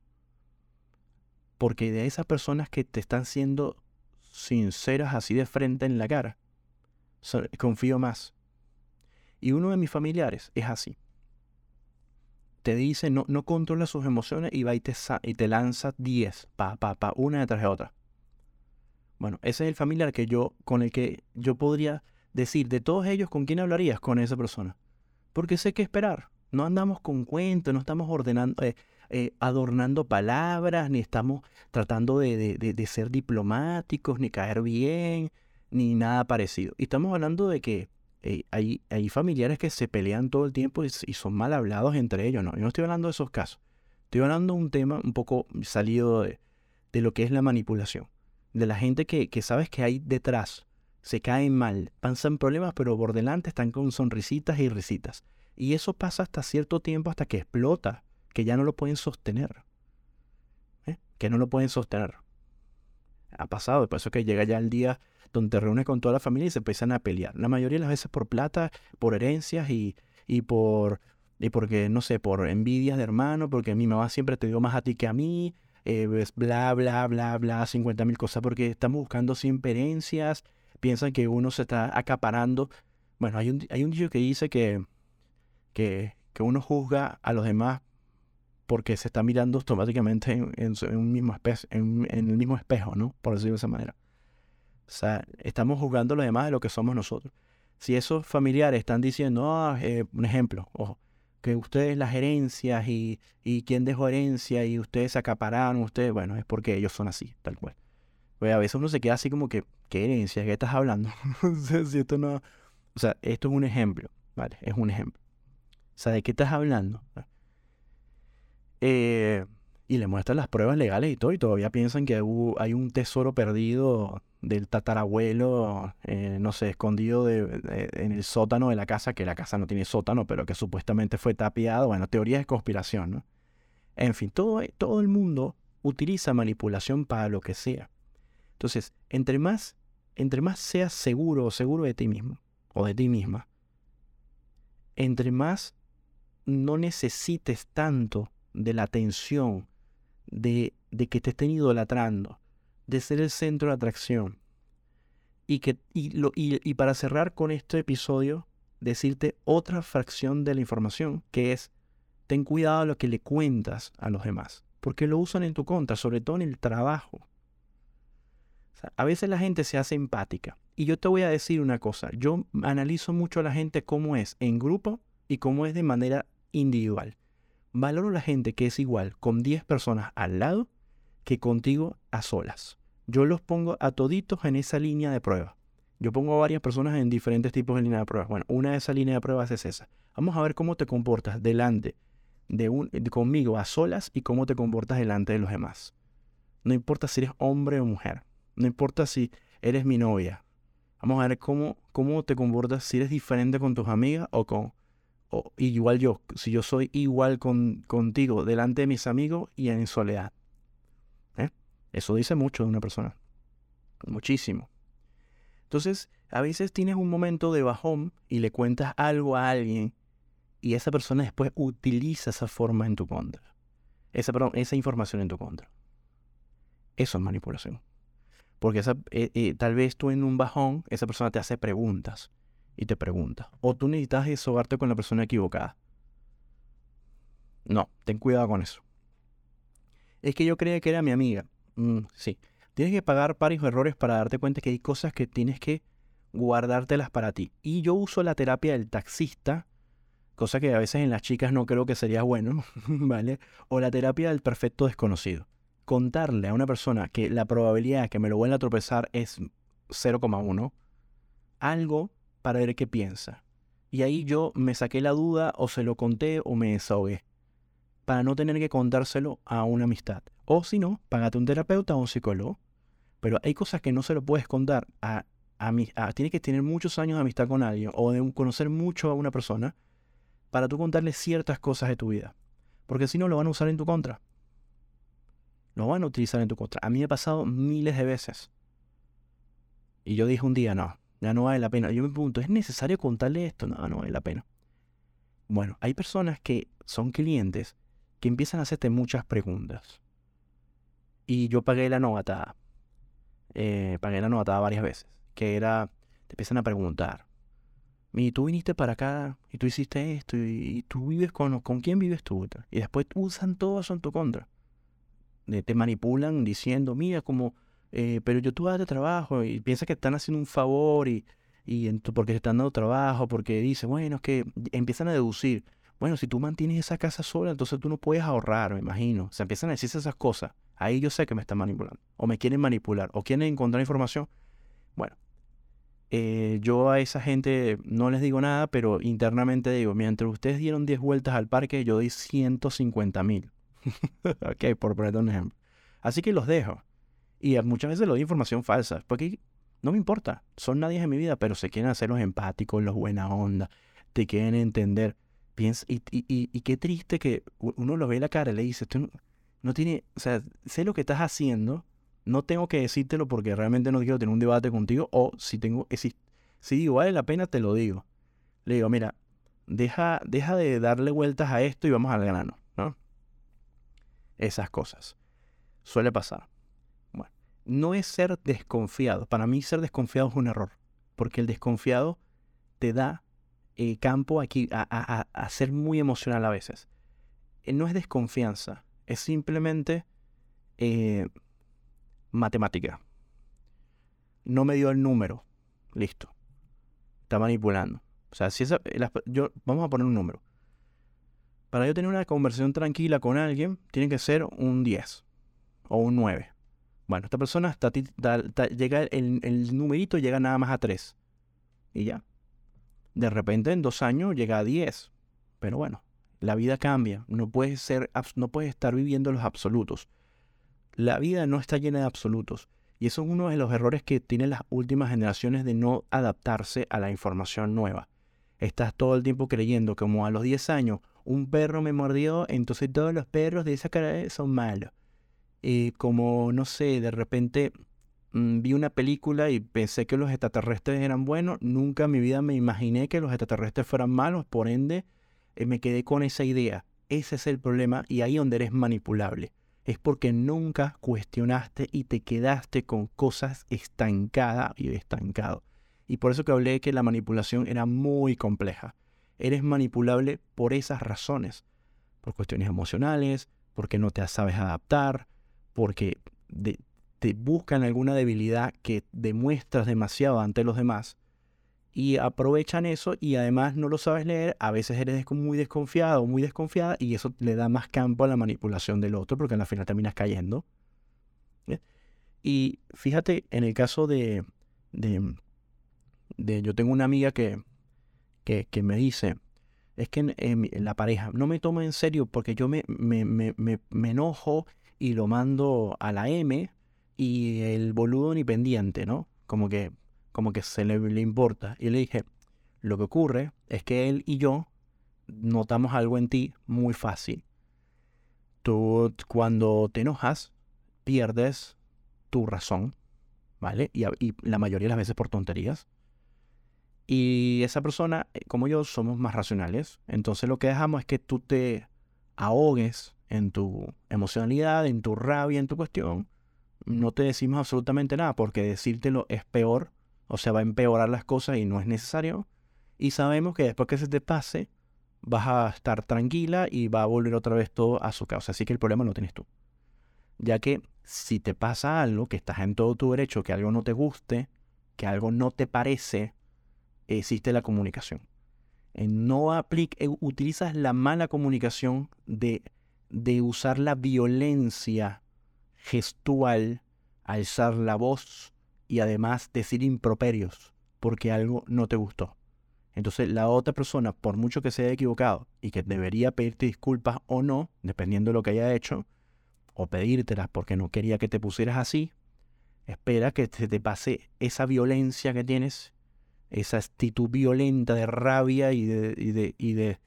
Porque de esas personas que te están siendo sinceras así de frente en la cara, confío más. Y uno de mis familiares es así. Te dice, no, no controla sus emociones y va y te, y te lanza 10, pa, pa, pa, una detrás de otra. Bueno, ese es el familiar que yo, con el que yo podría decir, de todos ellos, ¿con quién hablarías? Con esa persona. Porque sé qué esperar. No andamos con cuentos, no estamos ordenando, eh, eh, adornando palabras, ni estamos tratando de, ser diplomáticos, ni caer bien, ni nada parecido. Y estamos hablando de que eh, hay, familiares que se pelean todo el tiempo y, son mal hablados entre ellos, ¿no? Yo no estoy hablando de esos casos. Estoy hablando de un tema un poco salido de, lo que es la manipulación. De la gente que, que sabes que hay detrás. Se caen mal, pasan problemas, pero por delante están con sonrisitas y risitas. Y eso pasa hasta cierto tiempo, hasta que explota que ya no lo pueden sostener. ¿eh? Que no lo pueden sostener. Ha pasado, por eso que llega ya el día donde te reúnes con toda la familia y se empiezan a pelear. La mayoría de las veces por plata, por herencias y, y por y porque, no sé, por envidias de hermano, porque mi mamá siempre te dio más a ti que a mí, eh, bla, bla, bla, bla, 50 mil cosas, porque estamos buscando siempre herencias, piensan que uno se está acaparando. Bueno, hay un, hay un dicho que dice que, que, que uno juzga a los demás porque se está mirando automáticamente en, un mismo en, el mismo espejo, ¿no? Por decirlo de esa manera. O sea, estamos juzgando lo demás de lo que somos nosotros. Si esos familiares están diciendo, ah, eh, un ejemplo, ojo, que ustedes las herencias y, y quién dejó herencia y ustedes se acapararon, ustedes, bueno, es porque ellos son así, tal cual. Pues a veces uno se queda así como que, ¿qué herencia? ¿Qué estás hablando? O sea, esto es un ejemplo, ¿vale? Es un ejemplo. O sea, ¿de qué estás hablando? Eh, y le muestran las pruebas legales y todo, y todavía piensan que hay un tesoro perdido del tatarabuelo, eh, no sé, escondido en el sótano de la casa, que la casa no tiene sótano, pero que supuestamente fue tapiado. Bueno, teorías de conspiración, ¿no? En fin, todo, todo el mundo utiliza manipulación para lo que sea. Entonces, entre más, entre más seas seguro o seguro de ti mismo, o de ti misma, entre más no necesites tanto de la atención, de, de que te estén idolatrando, de ser el centro de atracción. Y, que, y, lo, y, para cerrar con este episodio, decirte otra fracción de la información, que es, ten cuidado a lo que le cuentas a los demás, porque lo usan en tu contra, sobre todo en el trabajo. a veces la gente se hace empática. Y yo te voy a decir una cosa, yo analizo mucho a la gente cómo es en grupo y cómo es de manera individual. Valoro la gente que es igual con 10 personas al lado que contigo a solas. Yo los pongo a toditos en esa línea de prueba. Yo pongo a varias personas en diferentes tipos de línea de pruebas. Bueno, una de esas líneas de pruebas es esa. Vamos a ver cómo te comportas delante de un, conmigo a solas y cómo te comportas delante de los demás. No importa si eres hombre o mujer. No importa si eres mi novia. Vamos a ver cómo, cómo te comportas si eres diferente con tus amigas o con... O, igual yo, si yo soy igual con, contigo delante de mis amigos y en soledad. ¿Eh? Eso dice mucho de una persona. Muchísimo. Entonces, a veces tienes un momento de bajón y le cuentas algo a alguien y esa persona después utiliza esa forma en tu contra. Esa, información en tu contra. Eso es manipulación. Porque esa, eh, eh, tal vez tú en un bajón, esa persona te hace preguntas y te pregunta. O tú necesitas desahogarte con la persona equivocada. No, ten cuidado con eso. Es que yo creía que era mi amiga. Mm, sí. Tienes que pagar varios errores para darte cuenta que hay cosas que tienes que guardártelas para ti. Y yo uso la terapia del taxista, cosa que a veces en las chicas no creo que sería bueno, ¿vale? O la terapia del perfecto desconocido contarle a una persona que la probabilidad de que me lo vuelva a tropezar es 0,1, algo para ver qué piensa. Y ahí yo me saqué la duda o se lo conté o me desahogué. Para no tener que contárselo a una amistad. O si no, págate un terapeuta o un psicólogo. Pero hay cosas que no se lo puedes contar a, a, a Tienes que tener muchos años de amistad con alguien o de conocer mucho a una persona para tú contarle ciertas cosas de tu vida. Porque si no, lo van a usar en tu contra lo van a utilizar en tu contra. A mí me ha pasado miles de veces. Y yo dije un día, no, ya no vale la pena. Yo me pregunto, ¿es necesario contarle esto? No, no vale la pena. Bueno, hay personas que son clientes que empiezan a hacerte muchas preguntas. Y yo pagué la novatada. Eh, pagué la novatada varias veces. Que era, te empiezan a preguntar. Y tú viniste para acá y tú hiciste esto y, tú vives con, con quién vives tú. Y después usan todo eso en tu contra te manipulan diciendo, mira, como, eh, pero yo tú de trabajo y piensa que están haciendo un favor y, y porque te están dando trabajo, porque dice, bueno, es que empiezan a deducir, bueno, si tú mantienes esa casa sola, entonces tú no puedes ahorrar, me imagino. Se empiezan a decirse esas cosas. Ahí yo sé que me están manipulando, o me quieren manipular, o quieren encontrar información. Bueno, eh, yo a esa gente no les digo nada, pero internamente digo, mientras ustedes dieron 10 vueltas al parque, yo di 150 mil. ok, por poner un ejemplo. Así que los dejo. Y muchas veces les doy información falsa, porque no me importa, son nadie en mi vida, pero se quieren hacer los empáticos, los buena onda, te quieren entender. Piensa, y, y, qué triste que uno lo ve en la cara y le dice, no, no tiene, o sea, sé lo que estás haciendo, no tengo que decírtelo porque realmente no quiero tener un debate contigo, o si tengo, si, si digo, vale la pena, te lo digo. Le digo, mira, deja, deja de darle vueltas a esto y vamos al grano, ¿no? esas cosas. Suele pasar. No es ser desconfiado. Para mí ser desconfiado es un error, porque el desconfiado te da eh, campo aquí a, ser muy emocional a veces. Eh, no es desconfianza, es simplemente eh, matemática. No me dio el número. Listo. Está manipulando. O sea, si esa, yo, vamos a poner un número. Para yo tener una conversación tranquila con alguien, tiene que ser un 10 o un 9. Bueno, esta persona llega el, el, numerito llega nada más a 3. Y ya. De repente en dos años llega a 10. Pero bueno, la vida cambia. No puedes, ser, no puedes estar viviendo los absolutos. La vida no está llena de absolutos. Y eso es uno de los errores que tienen las últimas generaciones de no adaptarse a la información nueva. Estás todo el tiempo creyendo como a los 10 años un perro me mordió, entonces todos los perros de esa cara son malos. Y como, no sé, de repente mm, vi una película y pensé que los extraterrestres eran buenos, nunca en mi vida me imaginé que los extraterrestres fueran malos, por ende eh, me quedé con esa idea. Ese es el problema y ahí donde eres manipulable. Es porque nunca cuestionaste y te quedaste con cosas estancadas y estancado. Y por eso que hablé que la manipulación era muy compleja eres manipulable por esas razones, por cuestiones emocionales, porque no te sabes adaptar, porque te buscan alguna debilidad que demuestras demasiado ante los demás y aprovechan eso y además no lo sabes leer, a veces eres muy desconfiado o muy desconfiada y eso le da más campo a la manipulación del otro porque al final terminas cayendo. Y fíjate, en el caso de, de, de yo tengo una amiga que, que, que me dice, es que en, la pareja no me toma en serio porque yo me, me, me, me, enojo y lo mando a la M y el boludo ni pendiente, ¿no? Como que, como que se le, le importa. Y le dije, lo que ocurre es que él y yo notamos algo en ti muy fácil. Tú cuando te enojas, pierdes tu razón, ¿vale? Y, y, la mayoría de las veces por tonterías. Y esa persona, eh, como yo, somos más racionales. Entonces lo que dejamos es que tú te ahogues en tu emocionalidad, en tu rabia, en tu cuestión. No te decimos absolutamente nada porque decírtelo es peor, o sea, va a empeorar las cosas y no es necesario. Y sabemos que después que se te pase, vas a estar tranquila y va a volver otra vez todo a su causa. Así que el problema lo tienes tú. Ya que si te pasa algo, que estás en todo tu derecho, que algo no te guste, que algo no te parece, existe la comunicación. No aplica, eh, utilizas la mala comunicación de, de usar la violencia gestual, alzar la voz y además decir improperios porque algo no te gustó. Entonces la otra persona, por mucho que se haya equivocado y que debería pedirte disculpas o no, dependiendo de lo que haya hecho, o pedírtelas porque no quería que te pusieras así, espera que se te pase esa violencia que tienes esa actitud violenta de rabia y de, y de, y de,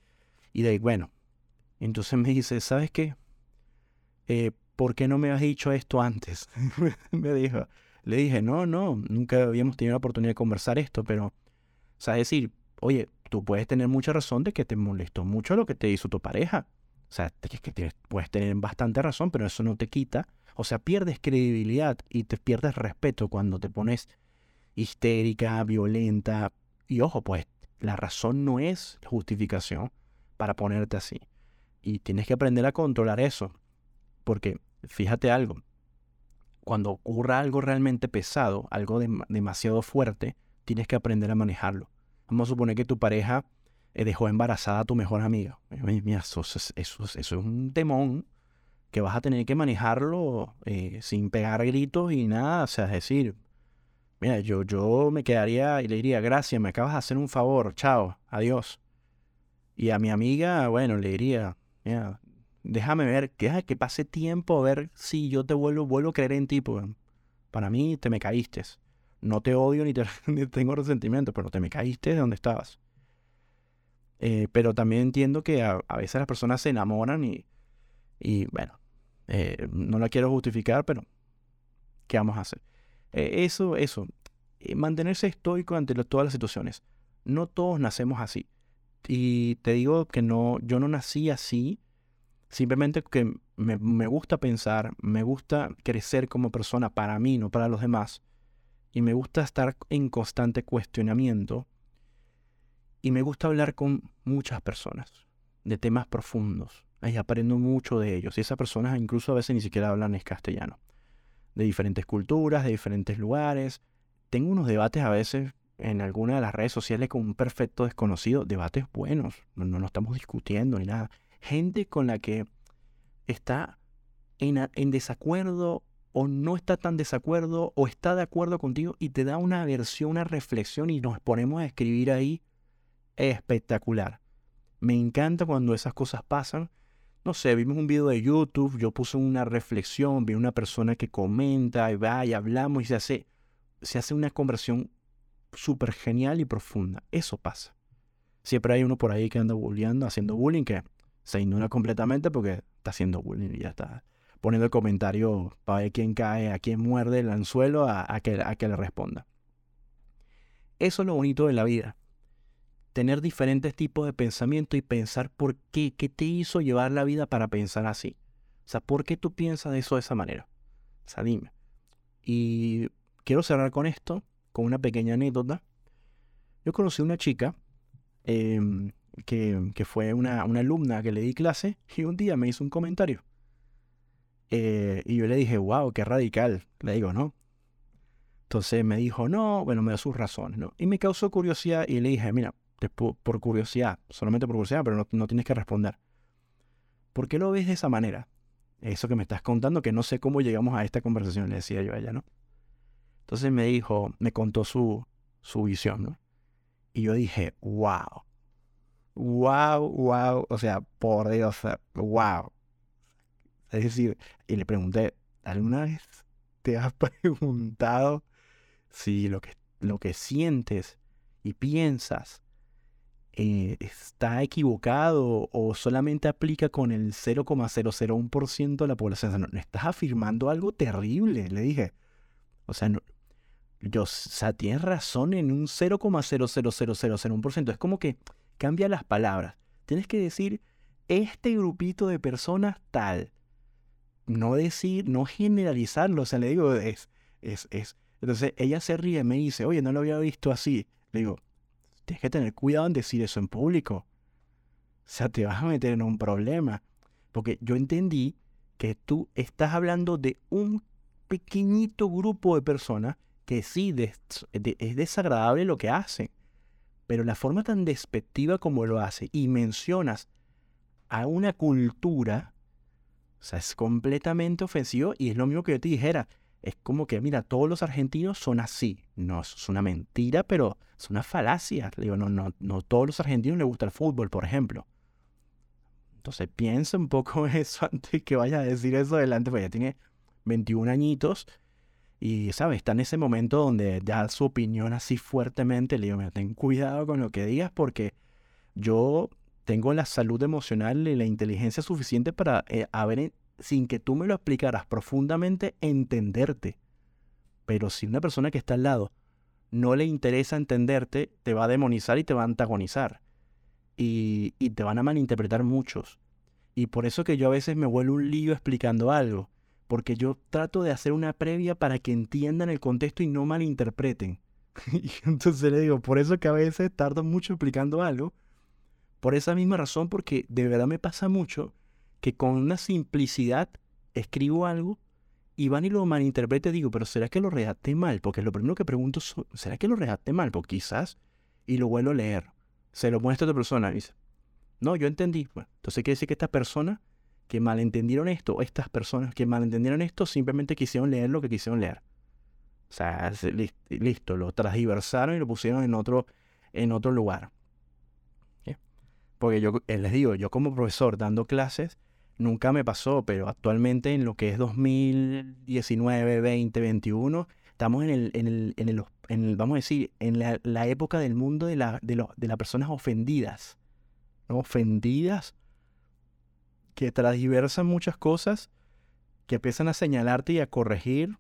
y de bueno. Entonces me dice, ¿sabes qué? Eh, ¿Por qué no me has dicho esto antes? me dijo. Le dije, no, no, nunca habíamos tenido la oportunidad de conversar esto, pero, o sea, decir, oye, tú puedes tener mucha razón de que te molestó mucho lo que te hizo tu pareja. O sea, que, que puedes tener bastante razón, pero eso no te quita. O sea, pierdes credibilidad y te pierdes respeto cuando te pones histérica, violenta. Y ojo, pues la razón no es justificación para ponerte así. Y tienes que aprender a controlar eso. Porque fíjate algo, cuando ocurra algo realmente pesado, algo demasiado fuerte, tienes que aprender a manejarlo. Vamos a suponer que tu pareja eh, dejó embarazada a tu mejor amiga. eso, eso, es un temón que vas a tener que manejarlo eh, sin pegar gritos y nada. O sea, es decir, Mira, yo, yo me quedaría y le diría, gracias, me acabas de hacer un favor, chao, adiós. Y a mi amiga, bueno, le diría, mira, déjame ver, que, que pase tiempo a ver si yo te vuelvo, vuelvo a creer en ti. Pues, para mí te me caíste. No te odio ni, te, tengo resentimiento, pero te me caíste de donde estabas. Eh, pero también entiendo que a, veces las personas se enamoran y, bueno, eh, no la quiero justificar, pero ¿qué vamos a hacer? Eh, eso, eso. Mantenerse estoico ante todas las situaciones. No todos nacemos así. Y te digo que no, yo no nací así. Simplemente que me, me gusta pensar, me gusta crecer como persona para mí, no para los demás. Y me gusta estar en constante cuestionamiento. Y me gusta hablar con muchas personas de temas profundos. Y aprendo mucho de ellos. Y esas personas incluso a veces ni siquiera hablan en castellano de diferentes culturas, de diferentes lugares. Tengo unos debates a veces en alguna de las redes sociales con un perfecto desconocido, debates buenos, no, no, estamos discutiendo ni nada. Gente con la que está en, en desacuerdo o no está tan desacuerdo o está de acuerdo contigo y te da una versión, una reflexión y nos ponemos a escribir ahí espectacular. Me encanta cuando esas cosas pasan no sé, vimos un video de YouTube, yo puse una reflexión, vi una persona que comenta y va y hablamos y se hace, se hace una conversión súper genial y profunda. Eso pasa. Siempre hay uno por ahí que anda bulleando, haciendo bullying, que se ignora completamente porque está haciendo bullying y ya está poniendo el comentario para ver quién cae, a quién muerde el anzuelo, a, que, a que le responda. Eso es lo bonito de la vida tener diferentes tipos de pensamiento y pensar por qué, qué te hizo llevar la vida para pensar así. O sea, ¿por qué tú piensas eso de esa manera? O sea, dime. Y quiero cerrar con esto, con una pequeña anécdota. Yo conocí una chica em, que, fue una, una, alumna que le di clase y un día me hizo un comentario. Eh, y yo le dije, wow, qué radical. Le digo, ¿no? Entonces me dijo, no, bueno, me da sus razones, ¿no? Y me causó curiosidad y le dije, mira, por curiosidad, solamente por curiosidad, pero no, no tienes que responder. ¿Por qué lo ves de esa manera? Eso que me estás contando, que no sé cómo llegamos a esta conversación, le decía yo a ella, ¿no? Entonces me dijo, me contó su, su visión, ¿no? Y yo dije, wow, wow, wow, o sea, por Dios, wow. Es decir, y le pregunté, ¿alguna vez te has preguntado si lo que, lo que sientes y piensas eh, está equivocado o solamente aplica con el 0,001% de la población? no, estás afirmando algo terrible, le dije. O sea, no, yo, o sea, tienes razón en un 0,00001%. Es como que cambia las palabras. Tienes que decir este grupito de personas tal. No decir, no generalizarlo. O sea, le digo, es, es, es. Entonces ella se ríe y me dice, oye, no lo había visto así. Le digo, tienes que tener cuidado en decir eso en público. O sea, te vas a meter en un problema. Porque yo entendí que tú estás hablando de un pequeñito grupo de personas que sí es desagradable lo que hacen, pero la forma tan despectiva como lo hace y mencionas a una cultura, o sea, es completamente ofensivo y es lo mismo que yo te dijera. Es como que, mira, todos los argentinos son así. No, es una mentira, pero es una falacia. digo, no, no, no todos los argentinos les gusta el fútbol, por ejemplo. Entonces piensa un poco eso antes que vaya a decir eso adelante, porque ya tiene 21 añitos y, ¿sabes? Está en ese momento donde da su opinión así fuertemente. Le digo, mira, ten cuidado con lo que digas porque yo tengo la salud emocional y la inteligencia suficiente para, eh, haber, sin que tú me lo explicaras profundamente, entenderte. Pero si una persona que está al lado no le interesa entenderte, te va a demonizar y te va a antagonizar. Y, y te van a malinterpretar muchos. Y por eso que yo a veces me vuelvo un lío explicando algo porque yo trato de hacer una previa para que entiendan el contexto y no malinterpreten. y entonces le digo, por eso que a veces tardo mucho explicando algo, por esa misma razón, porque de verdad me pasa mucho que con una simplicidad escribo algo y van y lo malinterprete, digo, pero ¿será que lo redacté mal? Porque lo primero que pregunto ¿será que lo redacté mal? Porque quizás, y lo vuelvo a leer, se lo muestra a otra persona y dice, no, yo entendí. Bueno, entonces quiere decir que esta persona que malentendieron esto, estas personas que malentendieron esto, simplemente quisieron leer lo que quisieron leer. O sea, listo, lo transversaron y lo pusieron en otro, en otro lugar. Porque yo eh, les digo, yo como profesor dando clases, nunca me pasó, pero actualmente en lo que es 2019, 20, 21, estamos en el, en el, en el, en el vamos a decir, en la, época del mundo de, la, de, de las personas ofendidas. Ofendidas que transversan muchas cosas, que empiezan a señalarte y a corregir,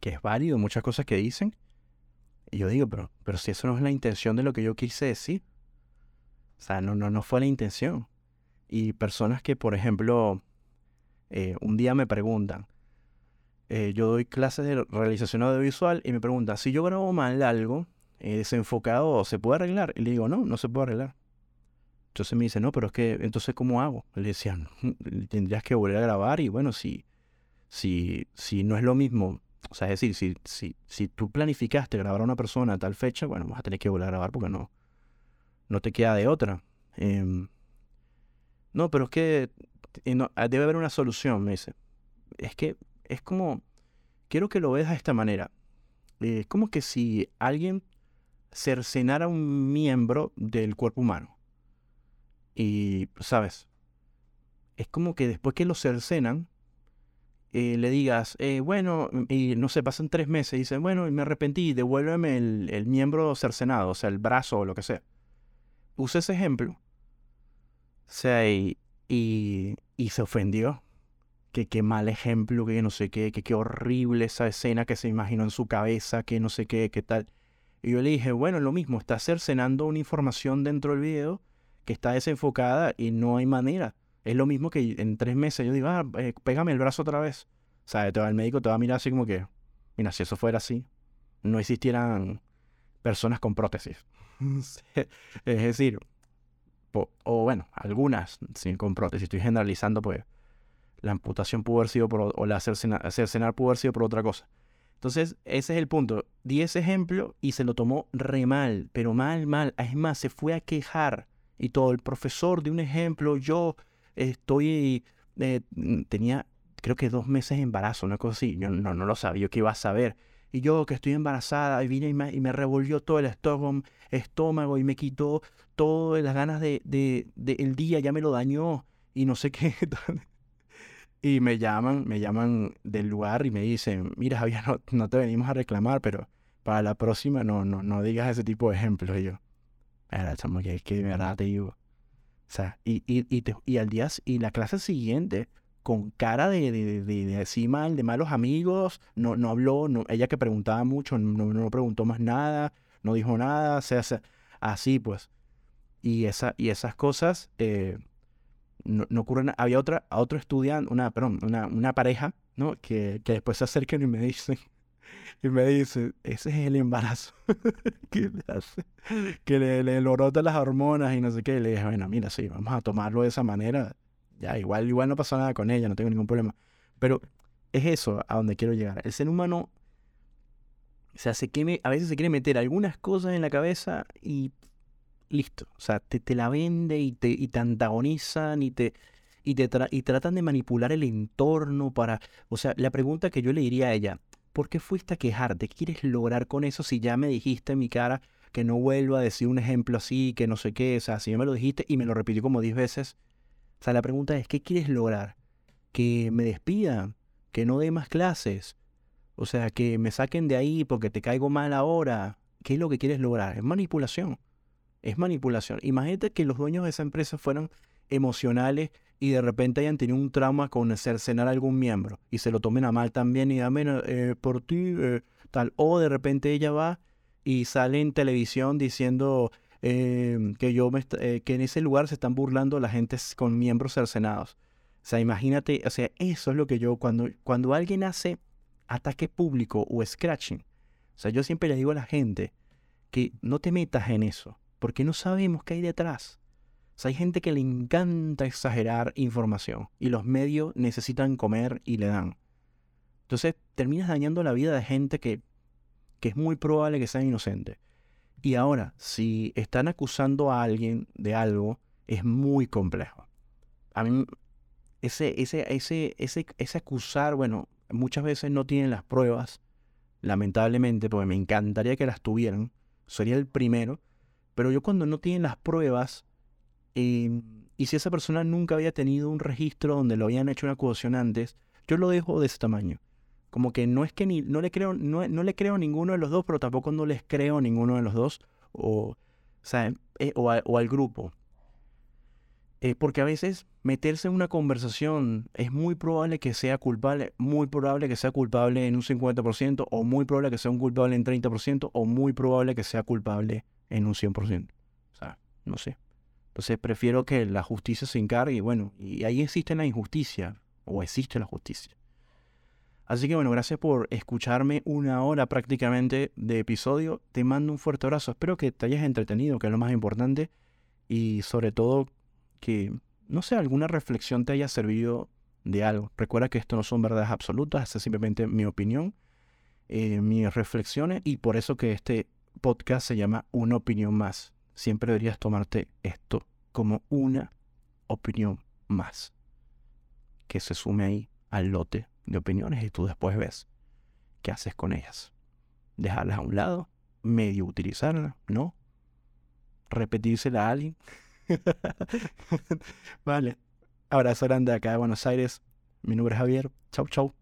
que es válido, muchas cosas que dicen. Y yo digo, pero, pero si eso no es la intención de lo que yo quise decir. O sea, no, no, no fue la intención. Y personas que, por ejemplo, eh, un día me preguntan, eh, yo doy clases de realización audiovisual y me preguntan, si yo grabo mal algo, eh, desenfocado, ¿se puede arreglar? Y le digo, no, no se puede arreglar. Entonces me dice, no, pero es que, entonces, ¿cómo hago? Le decía, tendrías que volver a grabar y bueno, si, si, si no es lo mismo, o sea, es decir, si, si, si tú planificaste grabar a una persona a tal fecha, bueno, vas a tener que volver a grabar porque no, no te queda de otra. Em, no, pero es que ah, debe haber una solución, me dice. Es que es como, quiero que lo veas de esta manera. Es como que si alguien cercenara un miembro del cuerpo humano y, ¿sabes? Es como que después que lo cercenan, eh, le digas, eh, bueno, y no sé, pasan tres meses y dicen, bueno, me arrepentí, devuélveme el, el, miembro cercenado, o sea, el brazo o lo que sea. Use ese ejemplo. O sea, y, y, y se ofendió. Que qué mal ejemplo, que no sé qué, que qué horrible esa escena que se imaginó en su cabeza, que no sé qué, qué tal. Y yo le dije, bueno, lo mismo, está cercenando una información dentro del video que está desenfocada y no hay manera. Es lo mismo que en tres meses yo digo, ah, eh, pégame el brazo otra vez. O sea, te va el médico, te va a mirar así como que, mira, si eso fuera así, no existieran personas con prótesis. es decir, o bueno, algunas sin con prótesis. Estoy generalizando, pues la amputación pudo haber sido por, o la cercenar, cercenar pudo haber sido por otra cosa. Entonces, ese es el punto. Di ese ejemplo y se lo tomó re mal, pero mal, mal. Es más, se fue a quejar y todo. El profesor de un ejemplo, yo estoy, eh, tenía creo que dos meses de embarazo, una cosa así. Yo no, no lo sabía, yo qué iba a saber. Y yo que estoy embarazada, y vine y me, y me revolvió todo el estómago, y me quitó todas las ganas de, de, de, el día, ya me lo dañó y no sé qué. y me llaman, me llaman del lugar y me dicen, mira Javier, no, no te venimos a reclamar, pero para la próxima no, no, no digas ese tipo de ejemplos. Y yo, era chamo, que, que verdad te digo. O sea, y, y, y, te, y al día, y la clase siguiente, con cara de, de, de, de así mal, de malos amigos, no, no habló, no, ella que preguntaba mucho, no, no preguntó más nada, no dijo nada, o sea, así pues. Y, esa, y esas cosas eh, no, no, ocurren. Había otra, otro estudiante, una, perdón, una, una pareja, ¿no? Que, que después se acercan y me dicen, y me dice, ese es el embarazo. que le hace? Que le, le las hormonas y no sé qué. Y le dije, bueno, mira, sí, vamos a tomarlo de esa manera ya, igual, igual no pasó nada con ella, no tengo ningún problema. Pero es eso a donde quiero llegar. El ser humano, o sea, se a veces se quiere meter algunas cosas en la cabeza y listo. O sea, te, te la vende y te, y te antagonizan y te, y, te y tratan de manipular el entorno para... O sea, la pregunta que yo le diría a ella, ¿por qué fuiste a quejarte? ¿Qué quieres lograr con eso si ya me dijiste en mi cara que no vuelvo a decir un ejemplo así, que no sé qué? O sea, si ya me lo dijiste y me lo repitió como 10 veces, o sea, la pregunta es, ¿qué quieres lograr? ¿Que me despidan? ¿Que no dé más clases? O sea, que me saquen de ahí porque te caigo mal ahora. ¿Qué es lo que quieres lograr? Es manipulación. Es manipulación. Imagínate que los dueños de esa empresa fueran emocionales y de repente hayan tenido un trauma con cercenar a algún miembro y se lo tomen a mal también y dame eh, por ti eh, tal. O de repente ella va y sale en televisión diciendo Em, que, yo me, eh, que en ese lugar se están burlando la gente con miembros cercenados. O sea, imagínate, o sea, eso es lo que yo, cuando, cuando alguien hace ataque público o scratching, o sea, yo siempre le digo a la gente que no te metas en eso, porque no sabemos qué hay detrás. Hay gente que le encanta exagerar información y los medios necesitan comer y le dan. Entonces terminas dañando la vida de gente que, que es muy probable que sea inocente. Y ahora, si están acusando a alguien de algo, es muy complejo. A mí, ese, ese, ese, ese, ese acusar, bueno, muchas veces no tienen las pruebas, lamentablemente, porque me encantaría que las tuvieran, sería el primero, pero yo cuando no tienen las pruebas, y si esa persona nunca había tenido un registro donde lo habían hecho una acusación antes, yo lo dejo de ese tamaño. Como que no es que ni, no le creo, no, no le creo a ninguno de los dos, pero tampoco no les creo a ninguno de los dos. O, eh, o, al grupo. Eh, porque a veces meterse en una conversación es muy probable que sea culpable, muy probable que sea culpable en un 50%, o muy probable que sea un culpable en 30%, o muy probable que sea culpable en un 100%. O sea, no sé. Entonces prefiero que la justicia se encargue y bueno, y ahí existe la injusticia, o existe la justicia. Así que bueno, gracias por escucharme una hora prácticamente de episodio. Te mando un fuerte abrazo. Espero que te hayas entretenido, que es lo más importante. Y sobre todo que, no sé, alguna reflexión te haya servido de algo. Recuerda que esto no son verdades absolutas, es simplemente mi opinión, eh, mis reflexiones. Y por eso que este podcast se llama Una opinión más. Siempre deberías tomarte esto como una opinión más. Que se sume ahí al lote de opiniones y tú después ves qué haces con ellas. Dejarlas a un lado, medio utilizarlas, ¿no? Repetírsela a alguien. vale. Abrazo grande acá de Buenos Aires. Mi nombre es Javier. Chau, chau.